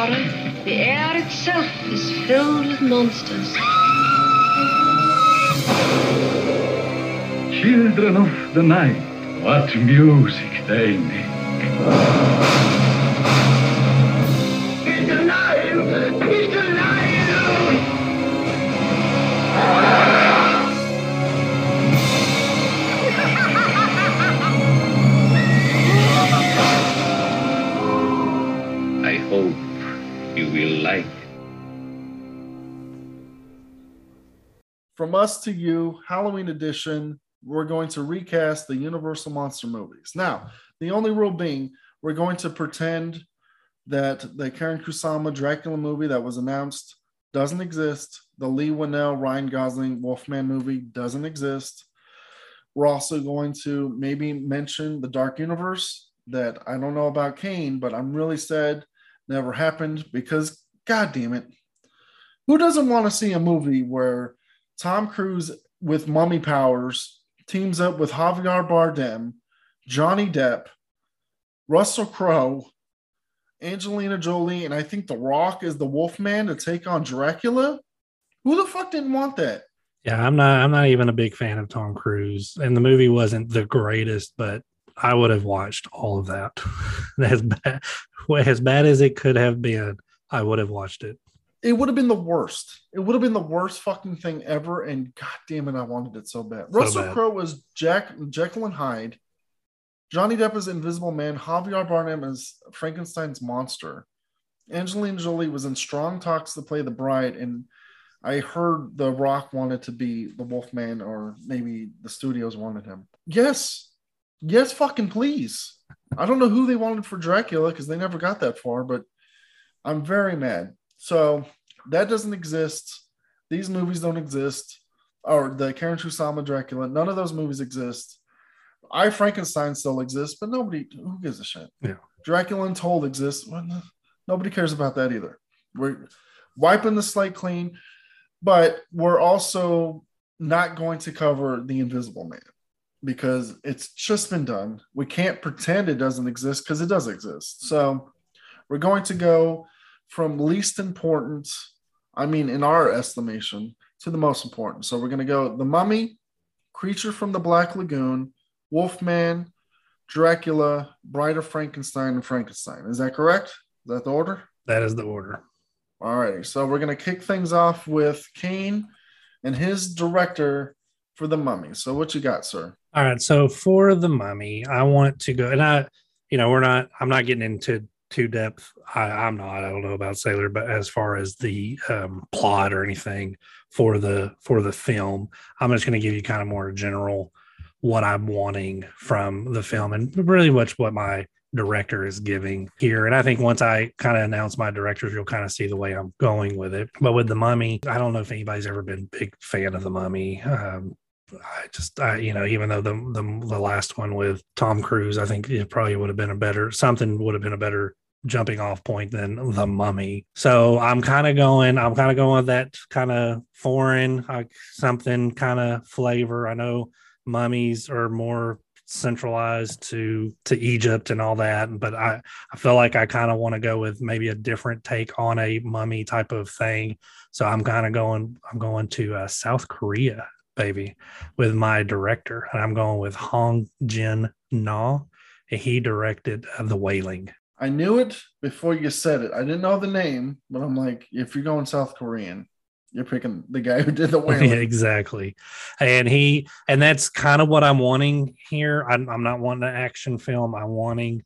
horror, the air itself is filled with monsters. Children of the night, what music they make. From us to you, Halloween edition, we're going to recast the Universal Monster movies. Now, the only rule being, we're going to pretend that the Karyn Kusama Dracula movie that was announced doesn't exist. The Leigh Whannell Ryan Gosling Wolfman movie doesn't exist. We're also going to maybe mention the Dark Universe that I don't know about Kane, but I'm really sad never happened because, god damn it, who doesn't want to see a movie where Tom Cruise with mummy powers teams up with Javier Bardem, Johnny Depp, Russell Crowe, Angelina Jolie, and I think The Rock is the Wolfman to take on Dracula? Who the fuck didn't want that? Yeah, I'm not. I'm not even a big fan of Tom Cruise, and the movie wasn't the greatest, but I would have watched all of that. as bad, as bad as it could have been, I would have watched it. It would have been the worst. It would have been the worst fucking thing ever. And god damn it, I wanted it so bad. So Russell. Crowe was Jack Jekyll and Hyde. Johnny Depp is Invisible Man. Javier Bardem is Frankenstein's monster. Angelina Jolie was in Strong Talks to play the bride, and I heard The Rock wanted to be the Wolfman, or maybe the studios wanted him. Yes, yes, fucking please. I don't know who they wanted for Dracula because they never got that far, but I'm very mad. So that doesn't exist. These movies don't exist, or the Karyn Kusama Dracula. None of those movies exist. I Frankenstein still exists, but nobody who gives a shit. Yeah. Dracula Untold exists. Well, nobody cares about that either. We're wiping the slate clean, but we're also not going to cover the Invisible Man because it's just been done. We can't pretend it doesn't exist because it does exist. So we're going to go from least important, I mean, in our estimation, to the most important. So we're going to go The Mummy, Creature from the Black Lagoon, Wolfman, Dracula, Bride of Frankenstein, and Frankenstein. Is that correct? Is that the order? That is the order. All right. So we're going to kick things off with Kane and his director for The Mummy. So what you got, sir? All right. So for the mummy, I want to go, and I, you know, we're not. I'm not getting into too depth. I, I'm not. I don't know about Sailor, but as far as the um, plot or anything for the for the film, I'm just going to give you kind of more general what I'm wanting from the film, and really much what my director is giving here. And I think once I kind of announce my directors, you'll kind of see the way I'm going with it. But with the Mummy, I don't know if anybody's ever been big fan of the Mummy. Um, I just, I, you know, even though the, the the last one with Tom Cruise, I think it probably would have been a better something would have been a better jumping off point than the Mummy. So I'm kind of going, I'm kind of going with that kind of foreign, like something kind of flavor. I know mummies are more centralized to to Egypt and all that, but I I feel like I kind of want to go with maybe a different take on a mummy type of thing. So I'm kind of going, I'm going to uh, South Korea baby with my director and i'm going with hong jin na he directed uh, the wailing I knew it before you said it. I didn't know the name, but I'm like, if you're going South Korean, you're picking the guy who did the yeah, Wailing. exactly and he and that's kind of what i'm wanting here I'm, I'm not wanting an action film i'm wanting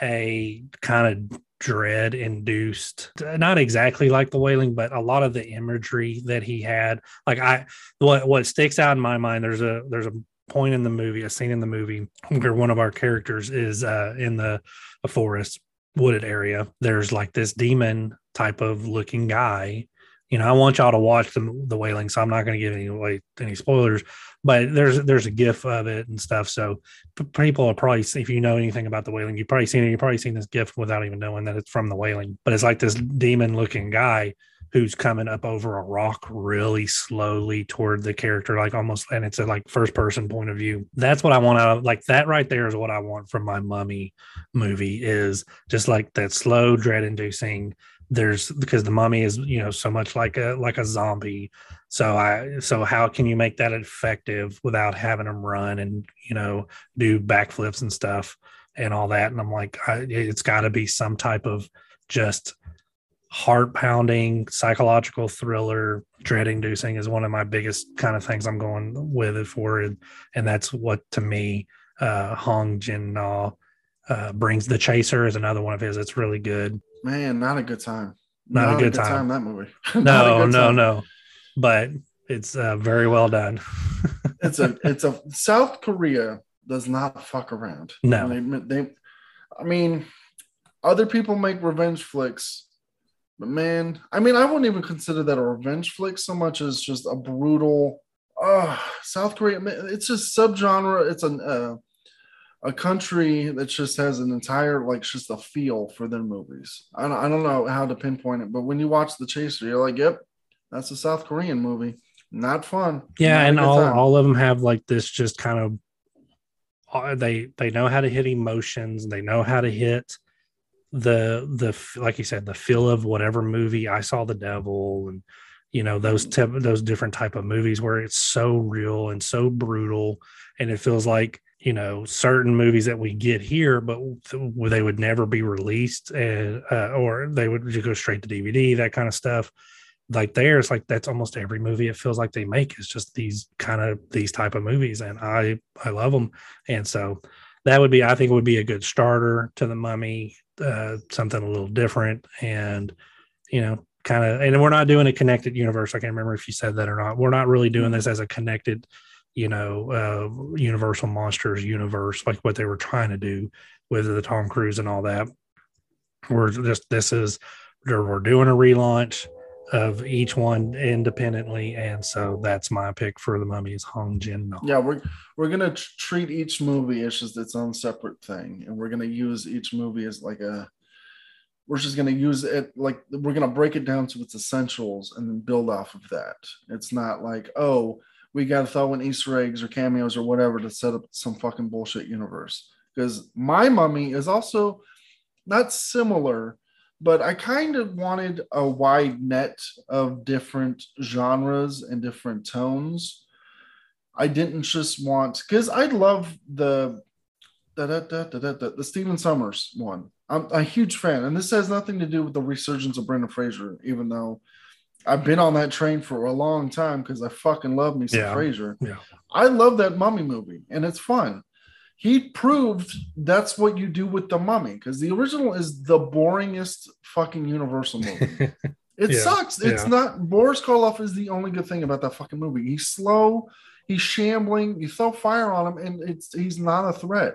a kind of dread induced not exactly like the wailing but a lot of the imagery that he had like i what what sticks out in my mind there's a there's a point in the movie a scene in the movie where one of our characters is uh in the a forest wooded area. There's like this demon type of looking guy. You know i want y'all to watch the the wailing so i'm not going to give any away any spoilers but there's there's a gif of it and stuff so people are probably if you know anything about the Wailing, you've probably seen it you've probably seen this gif without even knowing that it's from the Wailing. but it's like this demon looking guy who's coming up over a rock really slowly toward the character, like almost, and it's a like first person point of view. That's what I want to like. That right there is what I want from my mummy movie is just like that slow, dread inducing. There's because the mummy is you know so much like a like a zombie. So I so how can you make that effective without having them run and you know do backflips and stuff and all that? And I'm like, I, it's got to be some type of just heart pounding psychological thriller dread inducing is one of my biggest kind of things i'm going with it for and, that's what to me uh hong jin na uh brings the chaser is another one of his it's really good Man, not a good time. Not a good time. That movie. No no time. no but it's uh very well done It's a it's a South Korea does not fuck around. No. They, they I mean, other people make revenge flicks, but man, I mean, I wouldn't even consider that a revenge flick so much as just a brutal. Uh, South Korea, it's just subgenre. It's an uh, a country that just has an entire like just a feel for their movies. I don't, I don't know how to pinpoint it, but when you watch The Chaser, you're like, yep, that's a South Korean movie. Not fun. yeah Not and all time. all of them have like this just kind of uh, they they know how to hit emotions they know how to hit the the like you said the feel of whatever movie i saw the devil and you know those type those different type of movies where it's so real and so brutal and it feels like you know certain movies that we get here but they would never be released and uh, or they would just go straight to dvd that kind of stuff. Like theirs like that's almost every movie it feels like they make is just these kind of these type of movies and i i love them and so that would be i think would be a good starter to the mummy uh something a little different and you know kind of and we're not doing a connected universe i can't remember if you said that or not. We're not really doing this as a connected you know uh universal monsters universe like what they were trying to do with the tom cruise and all that we're just this is we're doing a relaunch of each one independently, and so that's my pick for the mummy is Hong Jin. Yeah, we're we're gonna tr- treat each movie as just its own separate thing, and we're gonna use each movie as like a. We're just gonna use it like we're gonna break it down to its essentials and then build off of that. It's not like oh we got to throw in Easter eggs or cameos or whatever to set up some fucking bullshit universe. Because my mummy is also not similar, but I kind of wanted a wide net of different genres and different tones. I didn't just want because I love the da, da, da, da, da, da, the Stephen Sommers one. I'm a huge fan, and this has nothing to do with the resurgence of Brendan Fraser, even though I've been on that train for a long time because I fucking love me some Yeah. Fraser. Yeah. I love that mummy movie, and it's fun. He proved that's what you do with the mummy because the original is the boringest fucking Universal movie. It Yeah, sucks. It's yeah. not Boris Karloff is the only good thing about that fucking movie. He's slow, he's shambling, you throw fire on him, and it's he's not a threat.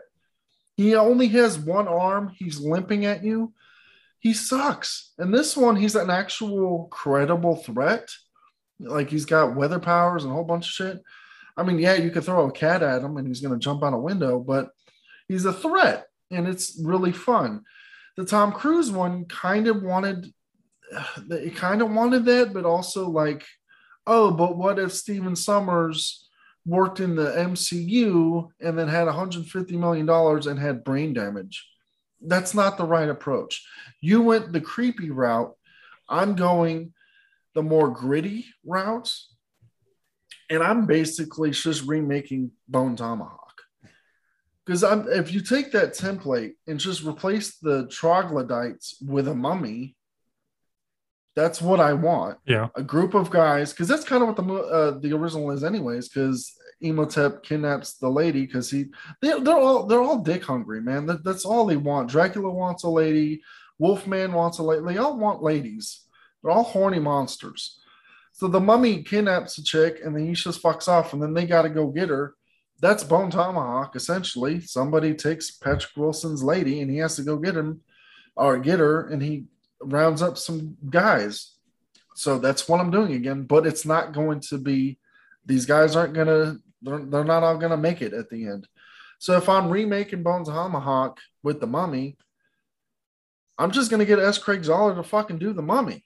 He only has one arm, he's limping at you. He sucks. And this one, he's an actual credible threat. Like he's got weather powers and a whole bunch of shit. I mean, yeah, you could throw a cat at him and he's gonna jump out a window, but he's a threat and it's really fun. The Tom Cruise one kind of wanted it kind of wanted that, but also like, oh, but what if Stephen Sommers worked in the MCU and then had 150 million dollars and had brain damage? That's not the right approach. You went the creepy route. I'm going the more gritty route. And I'm basically just remaking Bone Tomahawk. Because I'm if you take that template and just replace the troglodytes with a mummy, that's what I want. Yeah. A group of guys, because that's kind of what the uh, the original is, anyways. Because Imhotep kidnaps the lady because he they, they're all they're all dick hungry, man. That, that's all they want. Dracula wants a lady. Wolfman wants a lady. They all want ladies. They're all horny monsters. So the mummy kidnaps a chick, and then he just fucks off, and then they got to go get her. That's Bone Tomahawk, essentially. Somebody takes Patrick Wilson's lady, and he has to go get him or get her, and he rounds up some guys. So that's what I'm doing again, but it's not going to be. These guys aren't gonna. They're, they're not all gonna make it at the end. So if I'm remaking Bones Tomahawk with the Mummy, I'm just gonna get S. Craig Zahler to fucking do the Mummy.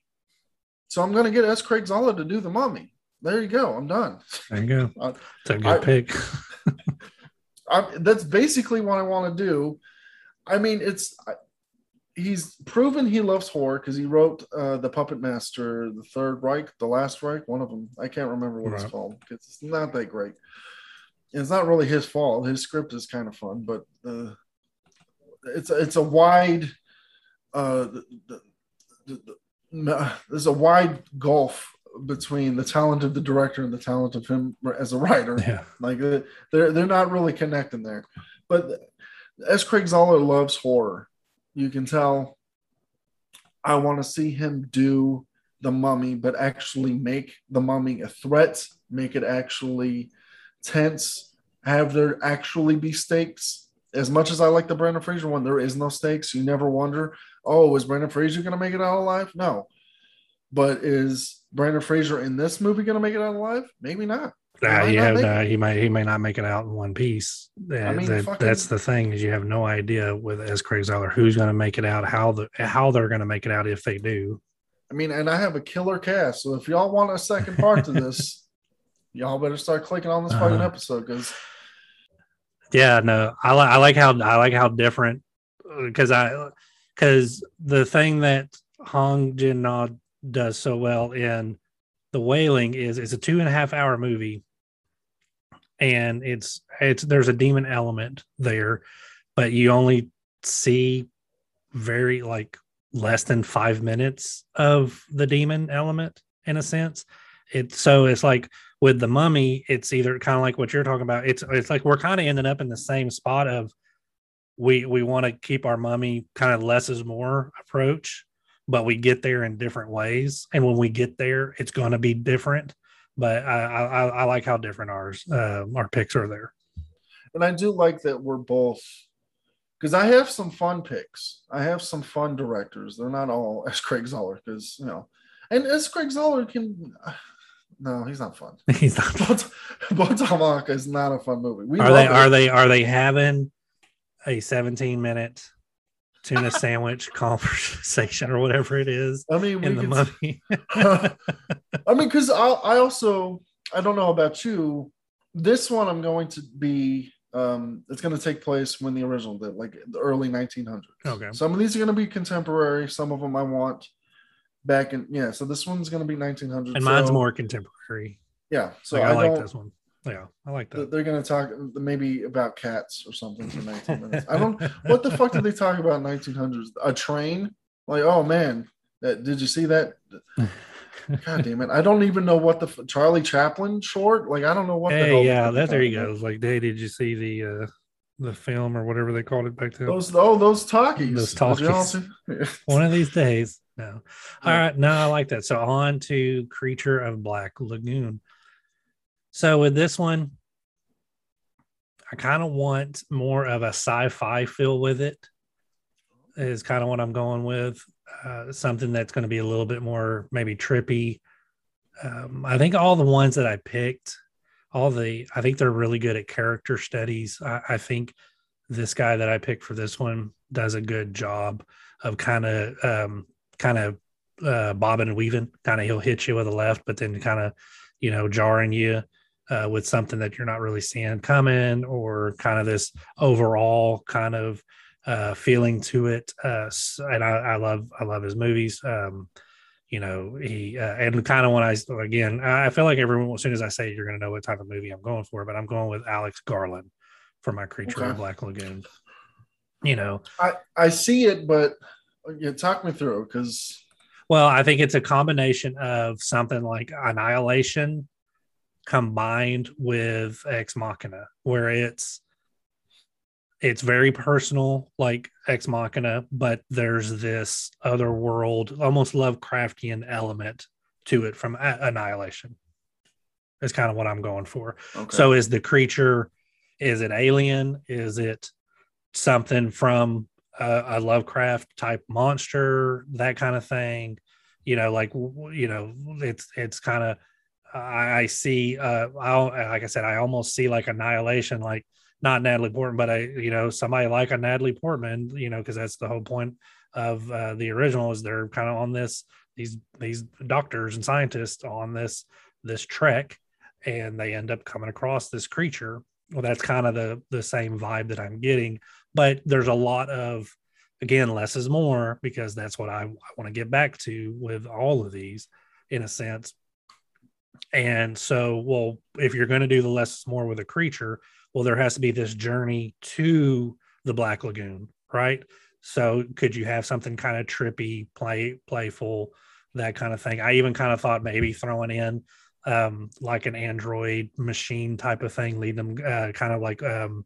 So I'm going to get S. Craig Zahler to do the mummy. There you go. I'm done. There you go. It's a good I- pick. I, that's basically what I want to do. I mean, it's I- he's proven he loves horror because he wrote uh, the Puppet Master, the Third Reich, the Last Reich, one of them. I can't remember what it's called because it's not that great. It's not really his fault. His script is kind of fun, but uh, it's it's a wide uh, the, the, the, the, there's a wide gulf between the talent of the director and the talent of him as a writer. Yeah. Like they're they're not really connecting there. But S. Craig Zahler loves horror, you can tell. I want to see him do the Mummy, but actually make the Mummy a threat, make it actually tense, have there actually be stakes. As much as I like the Brendan Fraser one, there is no stakes. You never wonder, oh, is Brendan Fraser going to make it out alive? No. But is Brendan Fraser in this movie going to make it out alive? Maybe not. Uh, might you have uh, he may he may not make it out in one piece. Uh, mean, that- fucking- that's the thing is you have no idea with S. Craig Zahler who's going to make it out, how the how they're going to make it out if they do. I mean, and I have a killer cast. So if y'all want a second part to this, y'all better start clicking on this fucking Uh-huh. episode because Yeah, no, I like I like how I like how different because I because the thing that Hong Jin Na does so well in the Wailing is it's a two and a half hour movie, and it's it's there's a demon element there, but you only see very like less than five minutes of the demon element in a sense. It so it's like with the mummy, it's either kind of like what you're talking about. It's it's like we're kind of ending up in the same spot of we we want to keep our mummy kind of less is more approach, but we get there in different ways. And when we get there, it's going to be different. But I, I I like how different ours uh, our picks are there. and I do like that we're both because I have some fun picks. I have some fun directors. They're not all S. Craig Zahler because you know, and S. Craig Zahler can. No, he's not fun. He's not. Bone Tomahawk is not a fun movie. We Are they it. are they are they having a 17 minute tuna sandwich conversation or whatever it is I mean, in the could- mummy? I mean, because I, I also I don't know about you. This one I'm going to be. Um, it's going to take place when the original did, like the early 1900s. Okay. Some of these are going to be contemporary. Some of them I want back in. Yeah. So this one's going to be 1900s. and mine's So, more contemporary. Yeah. So Like, I, I, like this one. Yeah, I like that. They're going to talk maybe about cats or something for 19 minutes. I don't. What the fuck did they talk about in 1900s? A train? Like, oh man, that did you see that? God damn it! I don't even know what the f- Charlie Chaplin short. Like, I don't know what. the hell Hey, they're yeah, that there you go. It's like, hey, did you see the uh the film or whatever they called it back then? Those oh those talkies. Those talkies. One of these days. No. All Yeah. right. No, I like that. So on to Creature of Black Lagoon. So with this one, I kind of want more of a sci-fi feel with it. Is kind of what I'm going with. Uh, something that's going to be a little bit more maybe trippy. Um, I think all the ones that I picked, all the I think they're really good at character studies. I, I think this guy that I picked for this one does a good job of kind of um, kind of uh, bobbing and weaving. Kind of he'll hit you with a left, but then kind of you know jarring you uh, with something that you're not really seeing coming, or kind of this overall kind of uh, feeling to it. Uh, and I, I love I love his movies. Um, you know he uh, and kind of when I again I feel like everyone as soon as I say you're going to know what type of movie I'm going for, but I'm going with Alex Garland for my Creature Okay. of Black Lagoon. You know, I I see it, but yeah, talk me through because Well, I think it's a combination of something like Annihilation combined with Ex Machina, where it's it's very personal, like Ex Machina, but there's this other world, almost Lovecraftian element to it from Annihilation. Is kind of what I'm going for. okay. So is the creature, is it alien? Is it something from a, a Lovecraft type monster, that kind of thing? You know, like you know, it's it's kind of I, I see. Uh, I like I said, I almost see like Annihilation, like not Natalie Portman, but I you know somebody like a Natalie Portman, you know, because that's the whole point of uh, the original is they're kind of on this these these doctors and scientists on this this trek and they end up coming across this creature well that's kind of the the same vibe that i'm getting but there's a lot of again less is more because that's what i, I want to get back to with all of these in a sense and so well if you're going to do the less is more with a creature well there has to be this journey to the black lagoon right so could you have something kind of trippy play playful that kind of thing i even kind of thought maybe throwing in um, like an android machine type of thing, lead them uh, kind of like um,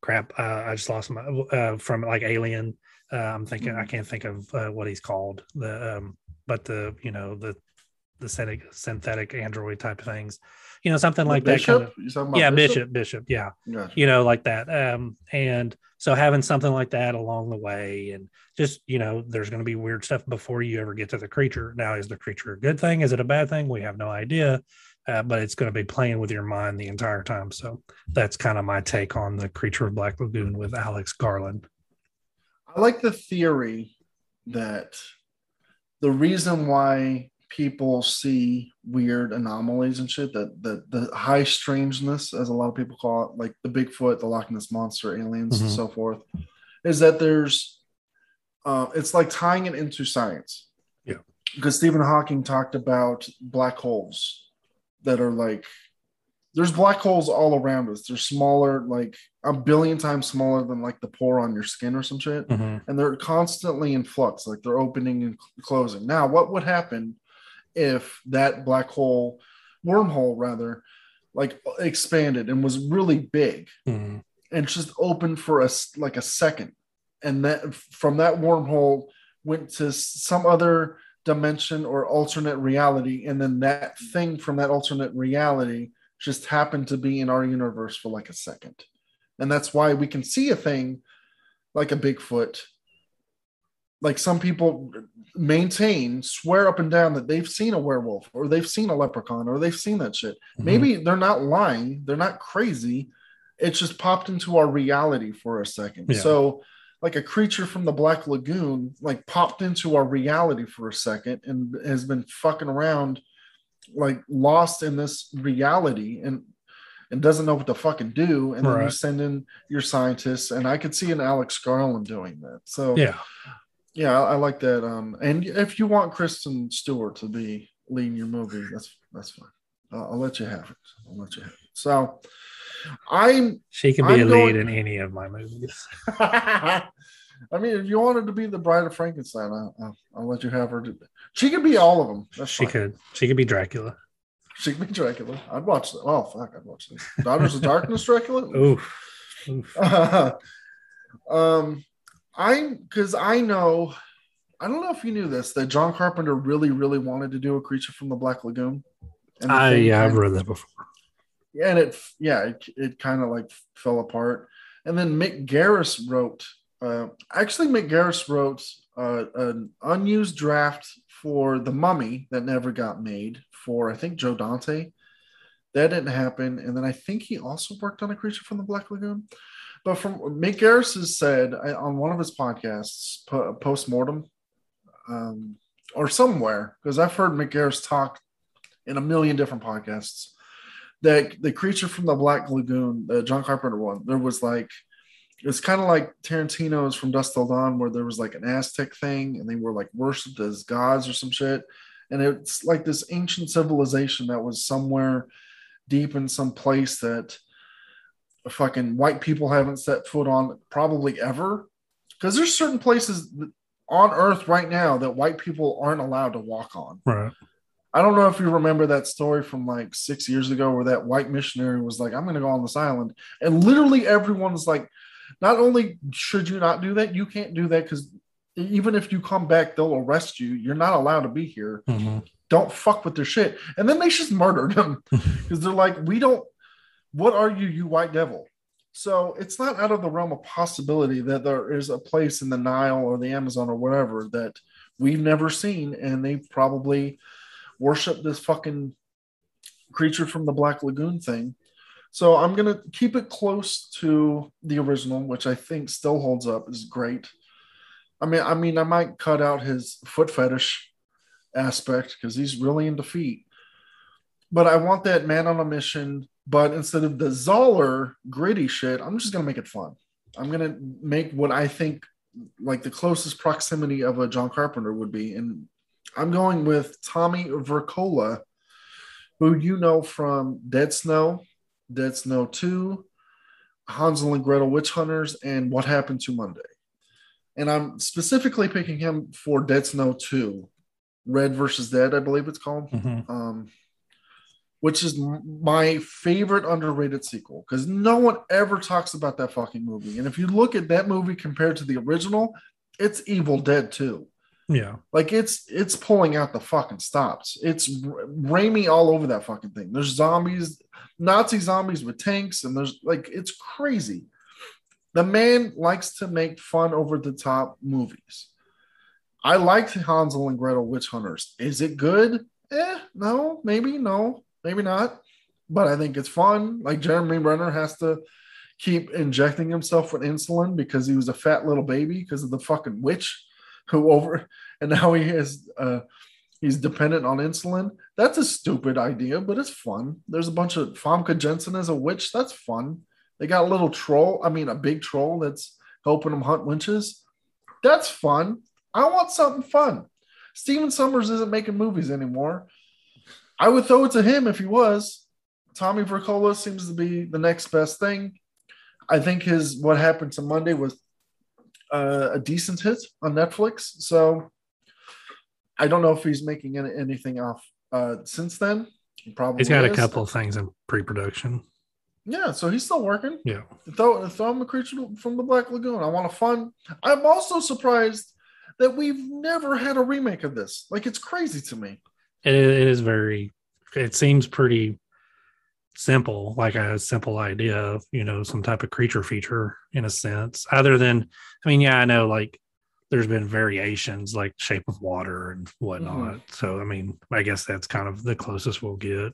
crap. Uh, I just lost my uh, from like Alien. Uh, I'm thinking I can't think of uh, what he's called. The um, but the you know the the synthetic synthetic android type of things, you know something like Bishop? that. Kind of, yeah, Bishop, Bishop, yeah Gotcha. you know, like that. Um, and so having something like that along the way, and just you know, there's going to be weird stuff before you ever get to the creature. Now, is the creature a good thing? Is it a bad thing? We have no idea. Uh, but it's going to be playing with your mind the entire time. So that's kind of my take on the creature of Black Lagoon with Alex Garland. I like the theory that the reason why people see weird anomalies and shit that the the high strangeness as a lot of people call it like the bigfoot the loch ness monster aliens and Mhm. so forth is that there's uh, it's like tying it into science Yeah. because stephen hawking talked about black holes that are like there's black holes all around us they're smaller like a billion times smaller than like the pore on your skin or some shit Mhm. and they're constantly in flux, like they're opening and closing. Now, what would happen if that black hole, wormhole rather, like expanded and was really big Mhm. and just opened for a s- like a second, and that from that wormhole went to some other dimension or alternate reality, and then that thing from that alternate reality just happened to be in our universe for like a second, and that's why we can see a thing like a Bigfoot. Like some people maintain, swear up and down that they've seen a werewolf or they've seen a leprechaun or they've seen that shit. Mhm. Maybe they're not lying, they're not crazy. It just popped into our reality for a second. Yeah. So, like a creature from the Black Lagoon, like popped into our reality for a second and has been fucking around, like lost in this reality and and doesn't know what to fucking do. And then you send in your scientists, and I could see an Alex Garland doing that. So Yeah. Yeah, I, I like that. Um, and if you want Kristen Stewart to be leading your movie, that's that's fine. I'll, I'll let you have it. I'll let you have it. So, I'm. She can be I'm a going- lead in any of my movies. I mean, if you wanted to be the Bride of Frankenstein, I'll, I'll, I'll let you have her. Do, she could be all of them. That's She fine. could. She could be Dracula. She could be Dracula. I'd watch that. Oh fuck, I'd watch that. Daughters of Darkness, Dracula. Oof. Oof. um, I because I know, I don't know if you knew this that John Carpenter really, really wanted to do a creature from the Black Lagoon. And I, thing yeah, I've read that before. yeah, and it yeah, it, it kind of like fell apart. And then Mick Garris wrote. Uh, actually, Mick Garris wrote uh, an unused draft for The Mummy that never got made for I think Joe Dante. That didn't happen, and then I think he also worked on a creature from the Black Lagoon. But from Mick Garris has said I- on one of his podcasts, po- post mortem, um, or somewhere, because I've heard Mick Garris talk in a million different podcasts that the creature from the Black Lagoon, the John Carpenter one, there was like it's kind of like Tarantino's from Dusk Till Dawn, where there was like an Aztec thing, and they were like worshipped as gods or some shit. And it's like this ancient civilization that was somewhere deep in some place that fucking white people haven't set foot on probably ever. Because there's certain places on Earth right now that white people aren't allowed to walk on. Right. I don't know if you remember that story from like six years ago where that white missionary was like, I'm going to go on this island. And literally everyone's like, not only should you not do that, you can't do that because even if you come back, they'll arrest you. You're not allowed to be here. Mhm. Don't fuck with their shit. And then they just murdered him because they're like, we don't, what are you, you white devil? So it's not out of the realm of possibility that there is a place in the Nile or the Amazon or whatever that we've never seen. And they probably worship this fucking creature from the Black Lagoon thing. So I'm gonna keep it close to the original, which I think still holds up, is great. I mean, I mean, I might cut out his foot fetish aspect because he's really into feet. But I want that man on a mission. But instead of the Zahler gritty shit, I'm just gonna make it fun. I'm gonna make what I think like the closest proximity of a John Carpenter would be, and I'm going with Tommy Wirkola, who you know from Dead Snow, Dead Snow 2, Hansel and Gretel Witch Hunters, and What Happened to Monday. And I'm specifically picking him for Dead Snow 2, Red versus Dead, I believe it's called. Mhm. Um, which is my favorite underrated sequel because no one ever talks about that fucking movie. And if you look at that movie compared to the original, it's Evil Dead 2. Yeah. Like it's it's pulling out the fucking stops. It's Raimi all over that fucking thing. There's zombies, Nazi zombies with tanks, and there's like it's crazy. The man likes to make fun over the top movies. I liked Hansel and Gretel Witch Hunters. Is it good? Eh, no, maybe, no, maybe not. But I think it's fun. Like Jeremy Renner has to keep injecting himself with insulin because he was a fat little baby because of the fucking witch who over and now he is uh he's dependent on insulin. That's a stupid idea, but it's fun. There's a bunch of Famke Janssen as a witch. That's fun. They got a little troll, I mean a big troll that's helping them hunt winches. That's fun. I want something fun. Stephen Sommers isn't making movies anymore. I would throw it to him if he was. Tommy Wirkola seems to be the next best thing. I think his what happened to Monday was uh, a decent hit on Netflix. So I don't know if he's making any, anything off uh, since then. He probably He's got a couple of things in pre-production. Yeah, so he's still working. Yeah. Throw, throw him a creature from the Black Lagoon. I want a fun. I'm also surprised that we've never had a remake of this. Like it's crazy to me. It, it is very. It seems pretty simple, like a simple idea of you know some type of creature feature in a sense. Other than, I mean, yeah, I know like there's been variations like Shape of Water and whatnot. So I mean, I guess that's kind of the closest we'll get.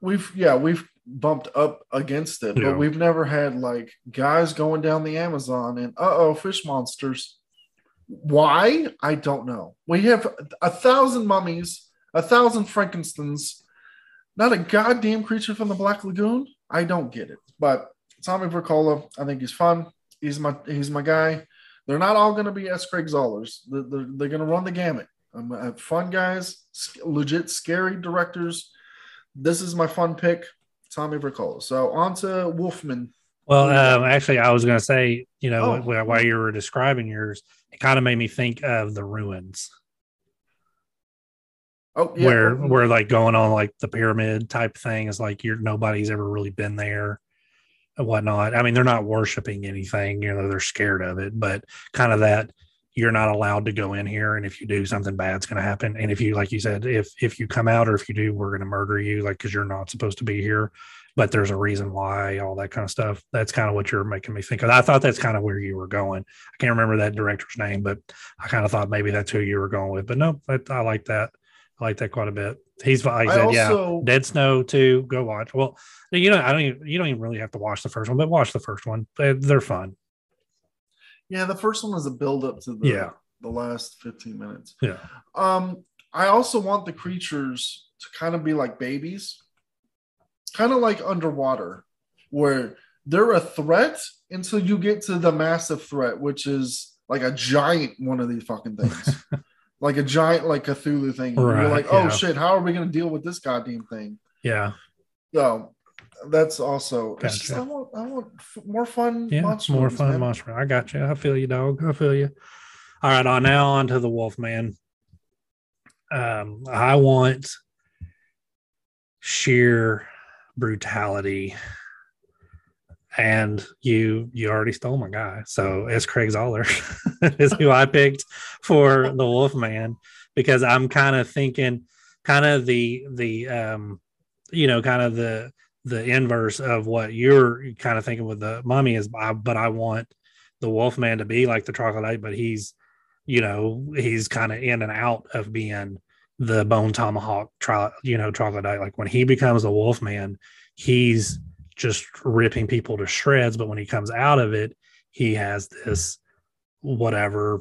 We've yeah, we've bumped up against it, Yeah. but we've never had like guys going down the Amazon and uh oh, fish monsters. Why? I don't know. We have a thousand mummies, a thousand Frankenstein's, not a goddamn creature from the Black Lagoon. I don't get it. But Tommy Wirkola, I think he's fun. He's my he's my guy. They're not all going to be S. Craig Zahlers. They're, they're, they're going to run the gamut. I'm gonna have fun guys, legit scary directors. This is my fun pick, Tommy Wirkola. So on to Wolfman. Well, um, actually, I was going to say, you know, Oh. while you were describing yours, it kind of made me think of the ruins, Oh, yeah. where where like going on like the pyramid type thing is like you're nobody's ever really been there and whatnot. I mean, they're not worshiping anything, you know, they're scared of it, but kind of that you're not allowed to go in here, and if you do, something bad's going to happen. And if you, like you said, if if you come out or if you do, we're going to murder you, like because you're not supposed to be here. But there's a reason why, all that kind of stuff. That's kind of what you're making me think of. I thought that's kind of where you were going. I can't remember that director's name, but I kind of thought maybe that's who you were going with. But no, I, I like that. I like that quite a bit. He's like I said, yeah. Dead Snow too. Go watch. Well, you know, I don't. Even, you don't even really have to watch the first one, but watch the first one. They- They're fun. yeah, the first one was a build up to the Yeah. the last 15 minutes. Yeah. Um, I also want the creatures to kind of be like babies, kind of like underwater, where they're a threat until you get to the massive threat, which is like a giant one of these fucking things. like a giant like Cthulhu thing. And You're like, oh yeah. shit, how are we gonna deal with this goddamn thing? Yeah. So that's also it's just, I want I want more fun Yeah. monster more movies, fun man. monster. I got you. I feel you, dog. I feel you. All right. On now on to the Wolf Man. Um, I want sheer brutality. And you you already stole my guy. So it's Craig Zahler is who I picked for the Wolf Man because I'm kind of thinking kind of the the um you know kind of the the inverse of what you're kind of thinking with the mummy is I, but I want the Wolfman to be like the troglodyte, but he's you know he's kind of in and out of being the bone tomahawk tri- you know troglodyte like when he becomes the wolfman he's just ripping people to shreds but when he comes out of it he has this whatever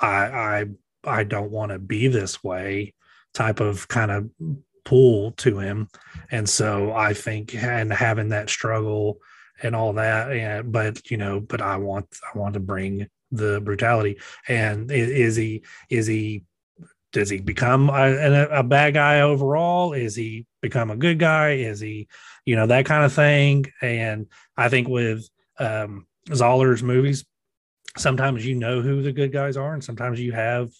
i i i don't want to be this way type of kind of pull to him. And so I think and having that struggle and all that, and but you know, but I want I want to bring the brutality. And is, is he is he does he become a, a, bad guy overall? Is he become a good guy? Is he, you know, that kind of thing? And I think with um, Zahler's movies, sometimes you know who the good guys are, and sometimes you have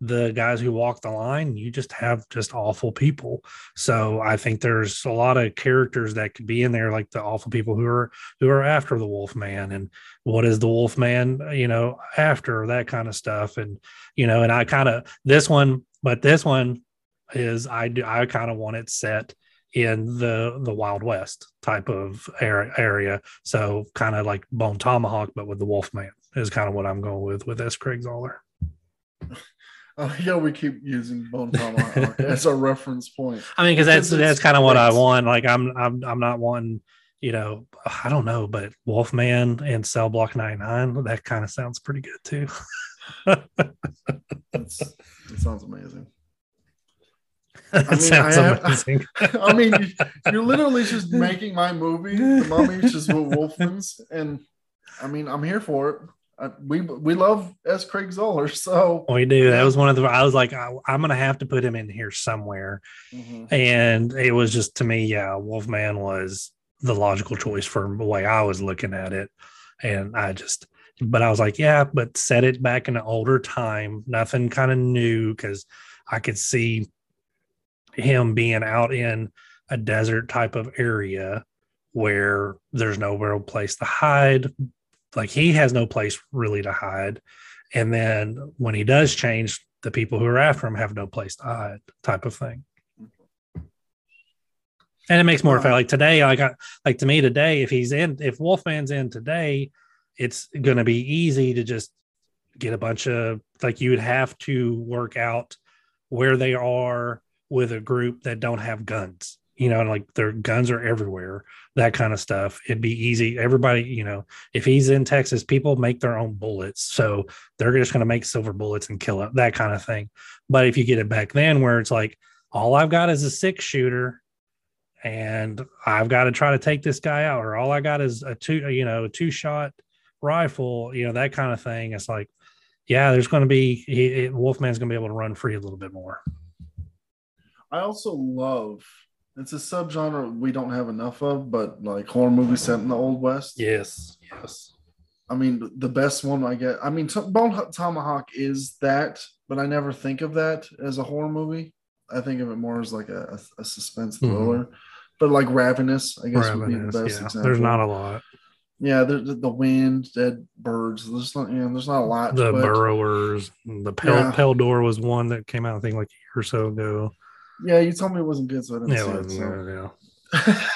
the guys who walk the line you just have just awful people. So i think there's a lot of characters that could be in there like the awful people who are who are after the wolf man and what is the wolf man you know after that kind of stuff. And you know and i kind of this one but this one is i do i kind of want it set in the the wild west type of area so kind of like bone tomahawk but with the wolf man is kind of what i'm going with with s. Craig zahler Oh yeah, we keep using Bone Tomahawk as a reference point. I mean, because that's that's kind of what I want. Like, I'm I'm I'm not wanting, you know, I don't know, but Wolfman and Cell Block 99, that kind of sounds pretty good too. it sounds amazing. I mean, sounds I have, amazing. I mean, you're literally just making my movie. The mummy just with Wolfmans, and I mean, I'm here for it. Uh, we we love S. Craig Zahler, so we do. That was one of the. I was like, I, am gonna have to put him in here somewhere, mm-hmm. and it was just to me, yeah, Wolfman was the logical choice for the way I was looking at it, and I just, but I was like, yeah, but set it back in an older time, nothing kind of new, because I could see him being out in a desert type of area where there's no real place to hide like he has no place really to hide. And then when he does change, the people who are after him have no place to hide, type of thing. And it makes more effect. Like today, like I, like to me today, if he's in, if Wolfman's in today, it's going to be easy to just get a bunch of like you would have to work out where they are with a group that don't have guns you know, like their guns are everywhere, that kind of stuff. It'd be easy. Everybody, you know, if he's in Texas, people make their own bullets. So they're just going to make silver bullets and kill it, that kind of thing. But if you get it back then where it's like, all I've got is a six shooter and I've got to try to take this guy out, or all I got is a two, you know, two shot rifle, you know, that kind of thing. It's like, yeah, there's going to be, he, Wolfman's going to be able to run free a little bit more. I also love it's a subgenre we don't have enough of, but like horror movies set in the old west. Yes, yes. I mean, the best one I get. I mean, T- Bone Tomahawk is that, but I never think of that as a horror movie. I think of it more as like a, a, suspense mm-hmm. thriller. Mm-hmm. But like Ravenous, I guess Ravenous, would be the best yeah. example. There's not a lot. Yeah, the, the, the wind, dead birds. There's not, you know, there's not a lot. The but, burrowers, the Pel, yeah. Pale Door was one that came out, I think, like a year or so ago. Yeah, you told me it wasn't good, so I didn't yeah, see it. So. Yeah.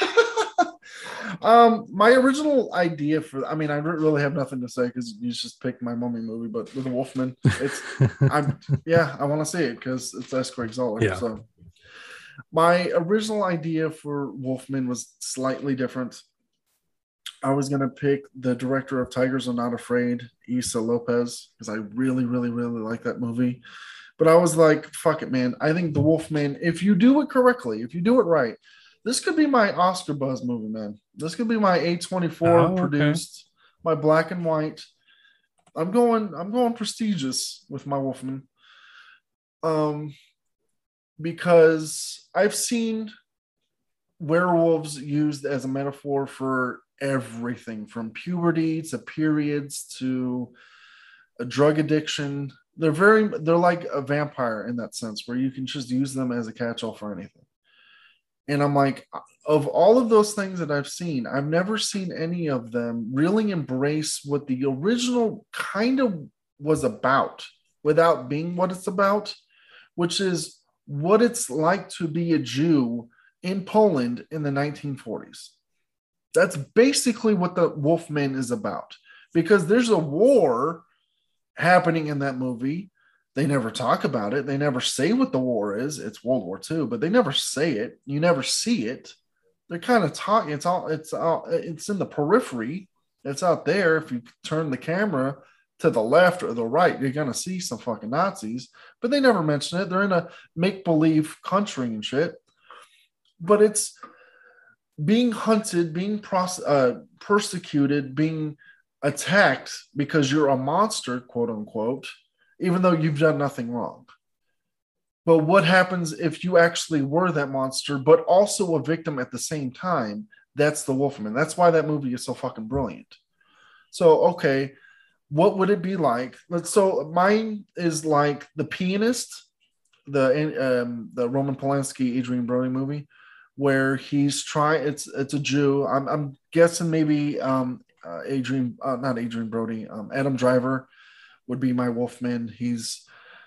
um, my original idea for, I mean, I really have nothing to say because you just picked my mummy movie, but with Wolfman, it's, I'm, yeah, I want to see it because it's S. Craig Zahler. Yeah. So my original idea for Wolfman was slightly different. I was gonna pick the director of Tigers Are Not Afraid, Issa Lopez, because I really, really, really like that movie. But I was like, fuck it, man. I think The Wolfman, if you do it correctly, if you do it right, this could be my Oscar buzz movie, man. This could be my A24 oh, produced, okay. my black and white. I'm going, I'm going prestigious with my Wolfman. Um, because I've seen werewolves used as a metaphor for everything from puberty to periods to a drug addiction they're very they're like a vampire in that sense where you can just use them as a catch-all for anything. And i'm like of all of those things that i've seen i've never seen any of them really embrace what the original kind of was about without being what it's about which is what it's like to be a jew in poland in the 1940s that's basically what the wolfman is about because there's a war happening in that movie. They never talk about it. They never say what the war is. It's World War II, but they never say it. You never see it. They're kind of talking. It's all. It's all. It's in the periphery. It's out there. If you turn the camera to the left or the right, you're gonna see some fucking Nazis, but they never mention it. They're in a make believe country and shit. But it's being hunted, being pros- uh, persecuted, being attacked because you're a monster, quote unquote, even though you've done nothing wrong. But what happens if you actually were that monster, but also a victim at the same time? That's the Wolfman. That's why that movie is so fucking brilliant. So, okay, what would it be like? So mine is like the pianist, the um, the Roman Polanski, Adrien Brody movie, where he's trying. It's it's a Jew. I'm I'm guessing maybe um, uh, Adrien, uh, not Adrien Brody, um, Adam Driver would be my Wolfman. He's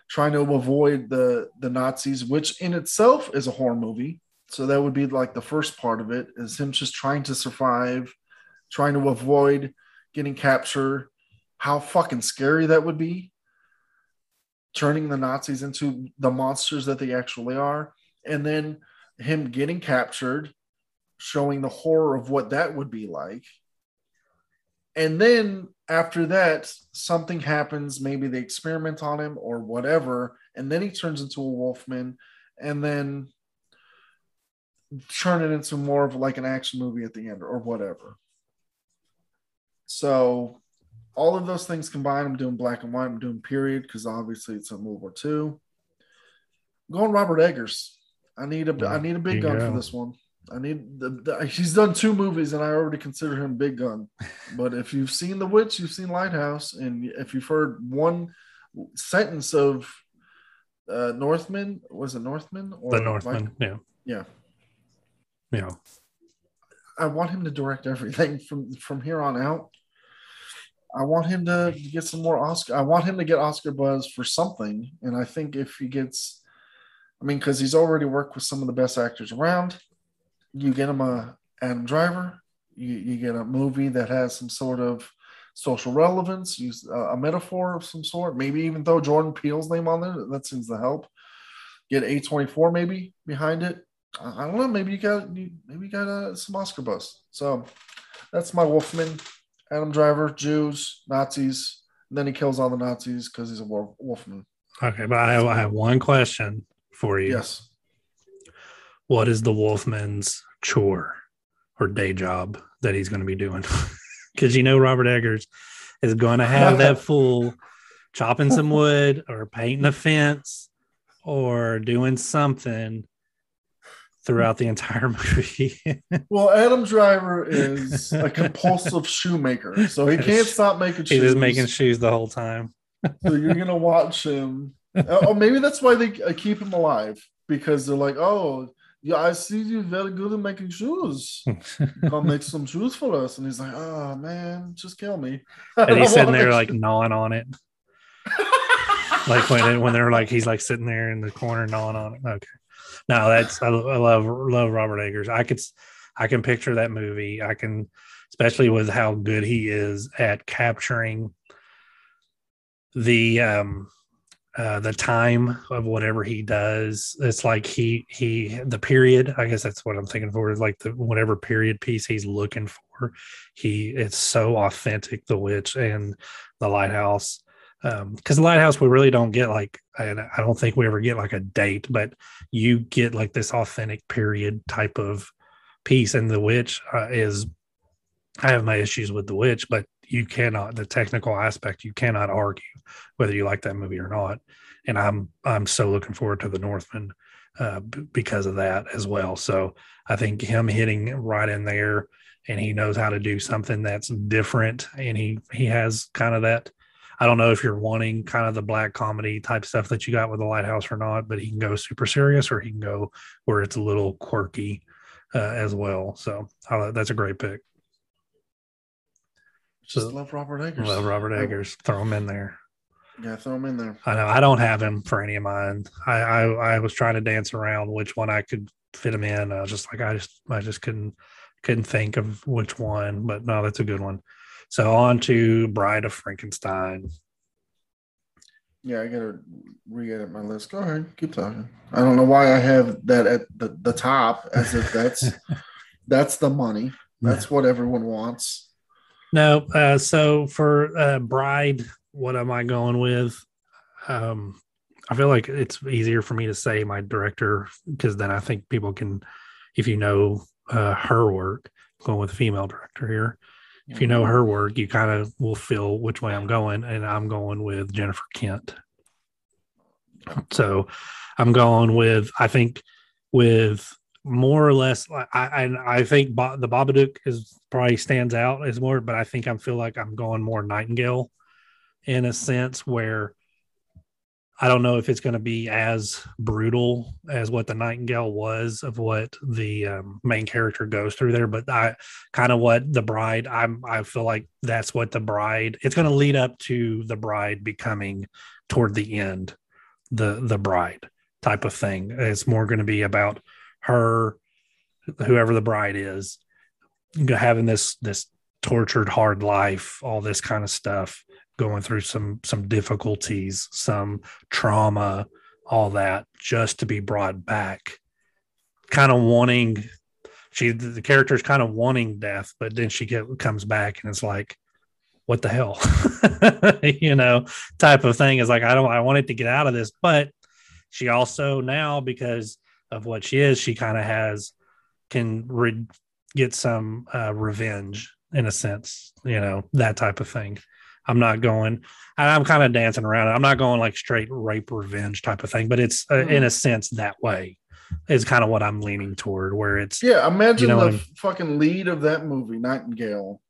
trying to avoid the the Nazis, which in itself is a horror movie. So that would be like the first part of it is him just trying to survive, trying to avoid getting captured. How fucking scary that would be. Turning the Nazis into the monsters that they actually are. And then him getting captured, showing the horror of what that would be like. And then after that, something happens. Maybe they experiment on him or whatever. And then he turns into a wolfman. And then turn it into more of like an action movie at the end or whatever. So all of those things combined, I'm doing black and white, I'm doing period because obviously it's a World War II. I'm going Robert Eggers. I need a I need a big gun go. for this one. I need the, the, he's done two movies and I already consider him big gun. But if you've seen The Witch, you've seen Lighthouse, and if you've heard one sentence of uh Northman, was it Northman or the Northman? yeah. Yeah. Yeah. I want him to direct everything from from here on out. I want him to get some more Oscar. I want him to get Oscar buzz for something, and I think if he gets, I mean, because he's already worked with some of the best actors around. You get him a Adam Driver. You, you get a movie that has some sort of social relevance, use a, a metaphor of some sort. Maybe even throw Jordan Peele's name on there. That seems to help. Get A24 maybe behind it. I don't know. Maybe you got maybe you got uh, some Oscar buzz. So that's my Wolfman. Adam Driver, Jews, Nazis. And then he kills all the Nazis because he's a Wolfman. Okay, but I have, I have one question for you. Yes. What is the Wolfman's chore or day job that he's going to be doing? Because you know Robert Eggers is going to have that fool chopping some wood or painting a fence or doing something throughout the entire movie. well, Adam Driver is a compulsive shoemaker, so he can't stop making shoes. He's just making shoes the whole time. so you're gonna watch him. Oh, maybe that's why they uh, keep him alive because they're like, oh. Yeah, I see you very good at making shoes. Come make some shoes for us. And he's like, oh man, just kill me. And he's sitting there like gnawing on it. like when when they're like he's like sitting there in the corner gnawing on it. Okay no, that's I, I love love Robert Eggers. I could I can picture that movie. I can, especially with how good he is at capturing the um uh, the time of whatever he does. It's like he he the period. I guess that's what I'm thinking for. Like the whatever period piece he's looking for. He it's so authentic. The witch and the lighthouse because um, the lighthouse we really don't get like I, I don't think we ever get like a date but you get like this authentic period type of piece and the witch uh, is i have my issues with the witch but you cannot the technical aspect you cannot argue whether you like that movie or not and i'm i'm so looking forward to the northman uh, b- because of that as well so i think him hitting right in there and he knows how to do something that's different and he he has kind of that I don't know if you're wanting kind of the black comedy type stuff that you got with the Lighthouse or not, but he can go super serious or he can go where it's a little quirky uh, as well. So that's a great pick. Just love Robert Eggers. Love Robert Eggers. Throw him in there. Yeah, throw him in there. I know. I don't have him for any of mine. I, I I was trying to dance around which one I could fit him in. I was just like I just I just couldn't couldn't think of which one. But no, that's a good one. So on to Bride of Frankenstein. Yeah, I gotta re-edit my list. Go ahead, keep talking. I don't know why I have that at the, the top as if that's that's the money. That's what everyone wants. No, uh, so for uh, Bride, what am I going with? Um, I feel like it's easier for me to say my director because then I think people can, if you know uh, her work, going with female director here. If you know her work, you kind of will feel which way I'm going, and I'm going with Jennifer Kent. So I'm going with I think with more or less I I, I think the Babadook is probably stands out as more, but I think I feel like I'm going more Nightingale in a sense where I don't know if it's going to be as brutal as what the Nightingale was of what the um, main character goes through there, but I kind of what the bride. I'm I feel like that's what the bride. It's going to lead up to the bride becoming toward the end, the the bride type of thing. It's more going to be about her, whoever the bride is, having this this tortured hard life, all this kind of stuff going through some some difficulties, some trauma, all that, just to be brought back. Kind of wanting, she the character is kind of wanting death, but then she get, comes back and it's like, what the hell, you know, type of thing. Is like I don't I wanted to get out of this, but she also now because of what she is, she kind of has can re- get some uh, revenge in a sense, you know, that type of thing. I'm not going. I'm kind of dancing around. I'm not going like straight rape revenge type of thing, but it's uh, in a sense that way is kind of what I'm leaning toward. Where it's Yeah, imagine You know, the fucking lead of that movie, Nightingale,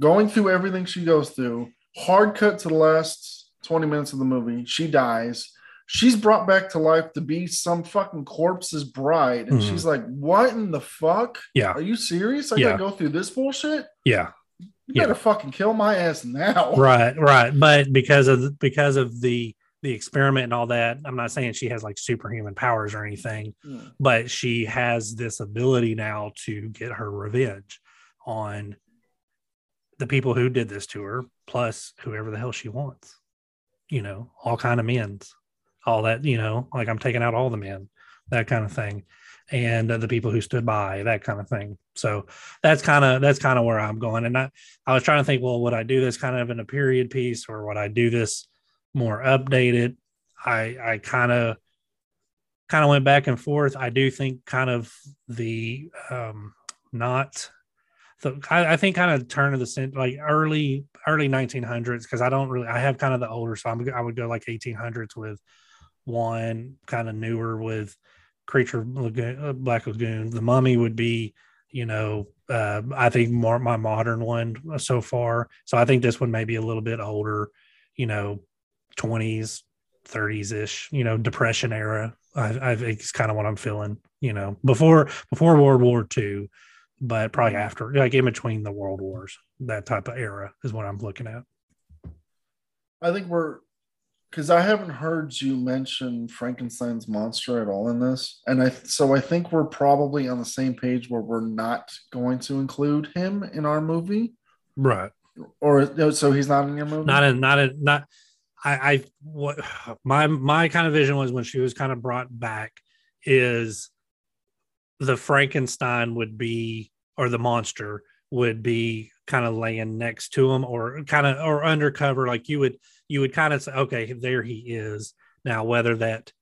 going through everything she goes through. Hard cut to the last 20 minutes of the movie. She dies. She's brought back to life to be some fucking corpse's bride. And Mhm. she's like, What in the fuck? Yeah. Are you serious? I Yeah. gotta go through this bullshit? yeah, You Yeah. better fucking kill my ass now. right, right. But because of because of the the experiment and all that, I'm not saying she has like superhuman powers or anything, Mm. but she has this ability now to get her revenge on the people who did this to her, plus whoever the hell she wants. You know, all kind of men's, all that. You know, like I'm taking out all the men, that kind of thing, and uh, the people who stood by, that kind of thing. So that's kind of that's kind of where I'm going. And I I was trying to think, well, would I do this kind of in a period piece, or would I do this more updated? I I kind of kind of went back and forth. I do think kind of the um not the I, I think kind of turn of the cent like early early 1900s because I don't really I have kind of the older so I'm, I would go like 1800s with one kind of newer with creature Lagoon, uh, black lagoon. The mummy would be you know uh, I think more my modern one so far. So I think this one may be a little bit older you know 20s 30s ish you know depression era. I, I think it's kind of what I'm feeling you know before before World War II but probably after, like in between the world wars, that type of era is what I'm looking at. I think we're because I haven't heard you mention Frankenstein's monster at all in this, and I so I think we're probably on the same page where we're not going to include him in our movie, Right. or so he's not in your movie. Not in, not in, not. I, I, what my my kind of vision was when she was kind of brought back is the Frankenstein would be or the monster would be kind of laying next to him or kind of or undercover like you would you would kind of say okay there he is. Now whether that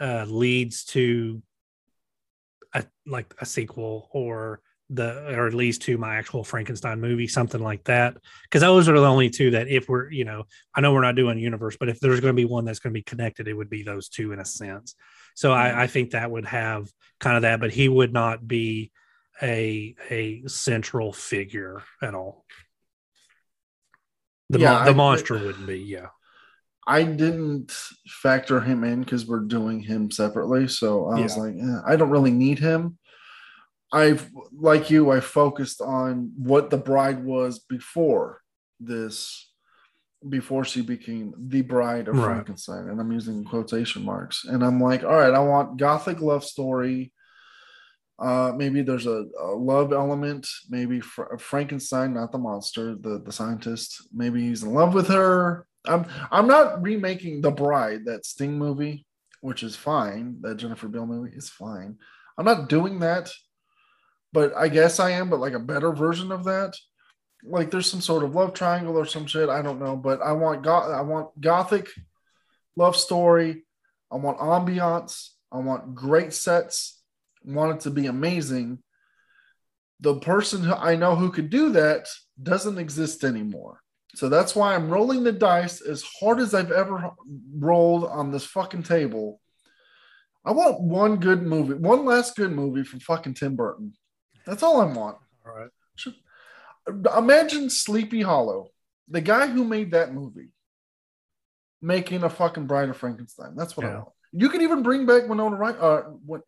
uh leads to a like a sequel or the or at least to my actual Frankenstein movie something like that. Because those are the only two that if we're you know I know we're not doing universe but if there's going to be one that's going to be connected it would be those two in a sense. So I, I think that would have kind of that but he would not be a a central figure at all the, Yeah, mon- the I- monster wouldn't be yeah I didn't factor him in because we're doing him separately. So I was like, eh, I don't really need him. I've like you, I focused on what the bride was before this, before she became the bride of Right. Frankenstein. And I'm using quotation marks. And I'm like, all right, I want gothic love story. Uh, maybe there's a, a love element. Maybe Fra- Frankenstein, not the monster, the the scientist. Maybe he's in love with her. I'm I'm not remaking The Bride, that Sting movie, which is fine. That Jennifer Biel movie is fine. I'm not doing that, but I guess I am. But like a better version of that. like there's some sort of love triangle or some shit. I don't know, but I want go- I want gothic love story. I want ambiance. I want great sets. Want it to be amazing. The person who I know who could do that doesn't exist anymore. So that's why I'm rolling the dice as hard as I've ever rolled on this fucking table. I want one good movie, one last good movie from fucking Tim Burton. That's all I want. All right. Imagine Sleepy Hollow, the guy who made that movie, making a fucking Bride of Frankenstein. That's what I want. You can even bring back Winona Ryder. Uh, what?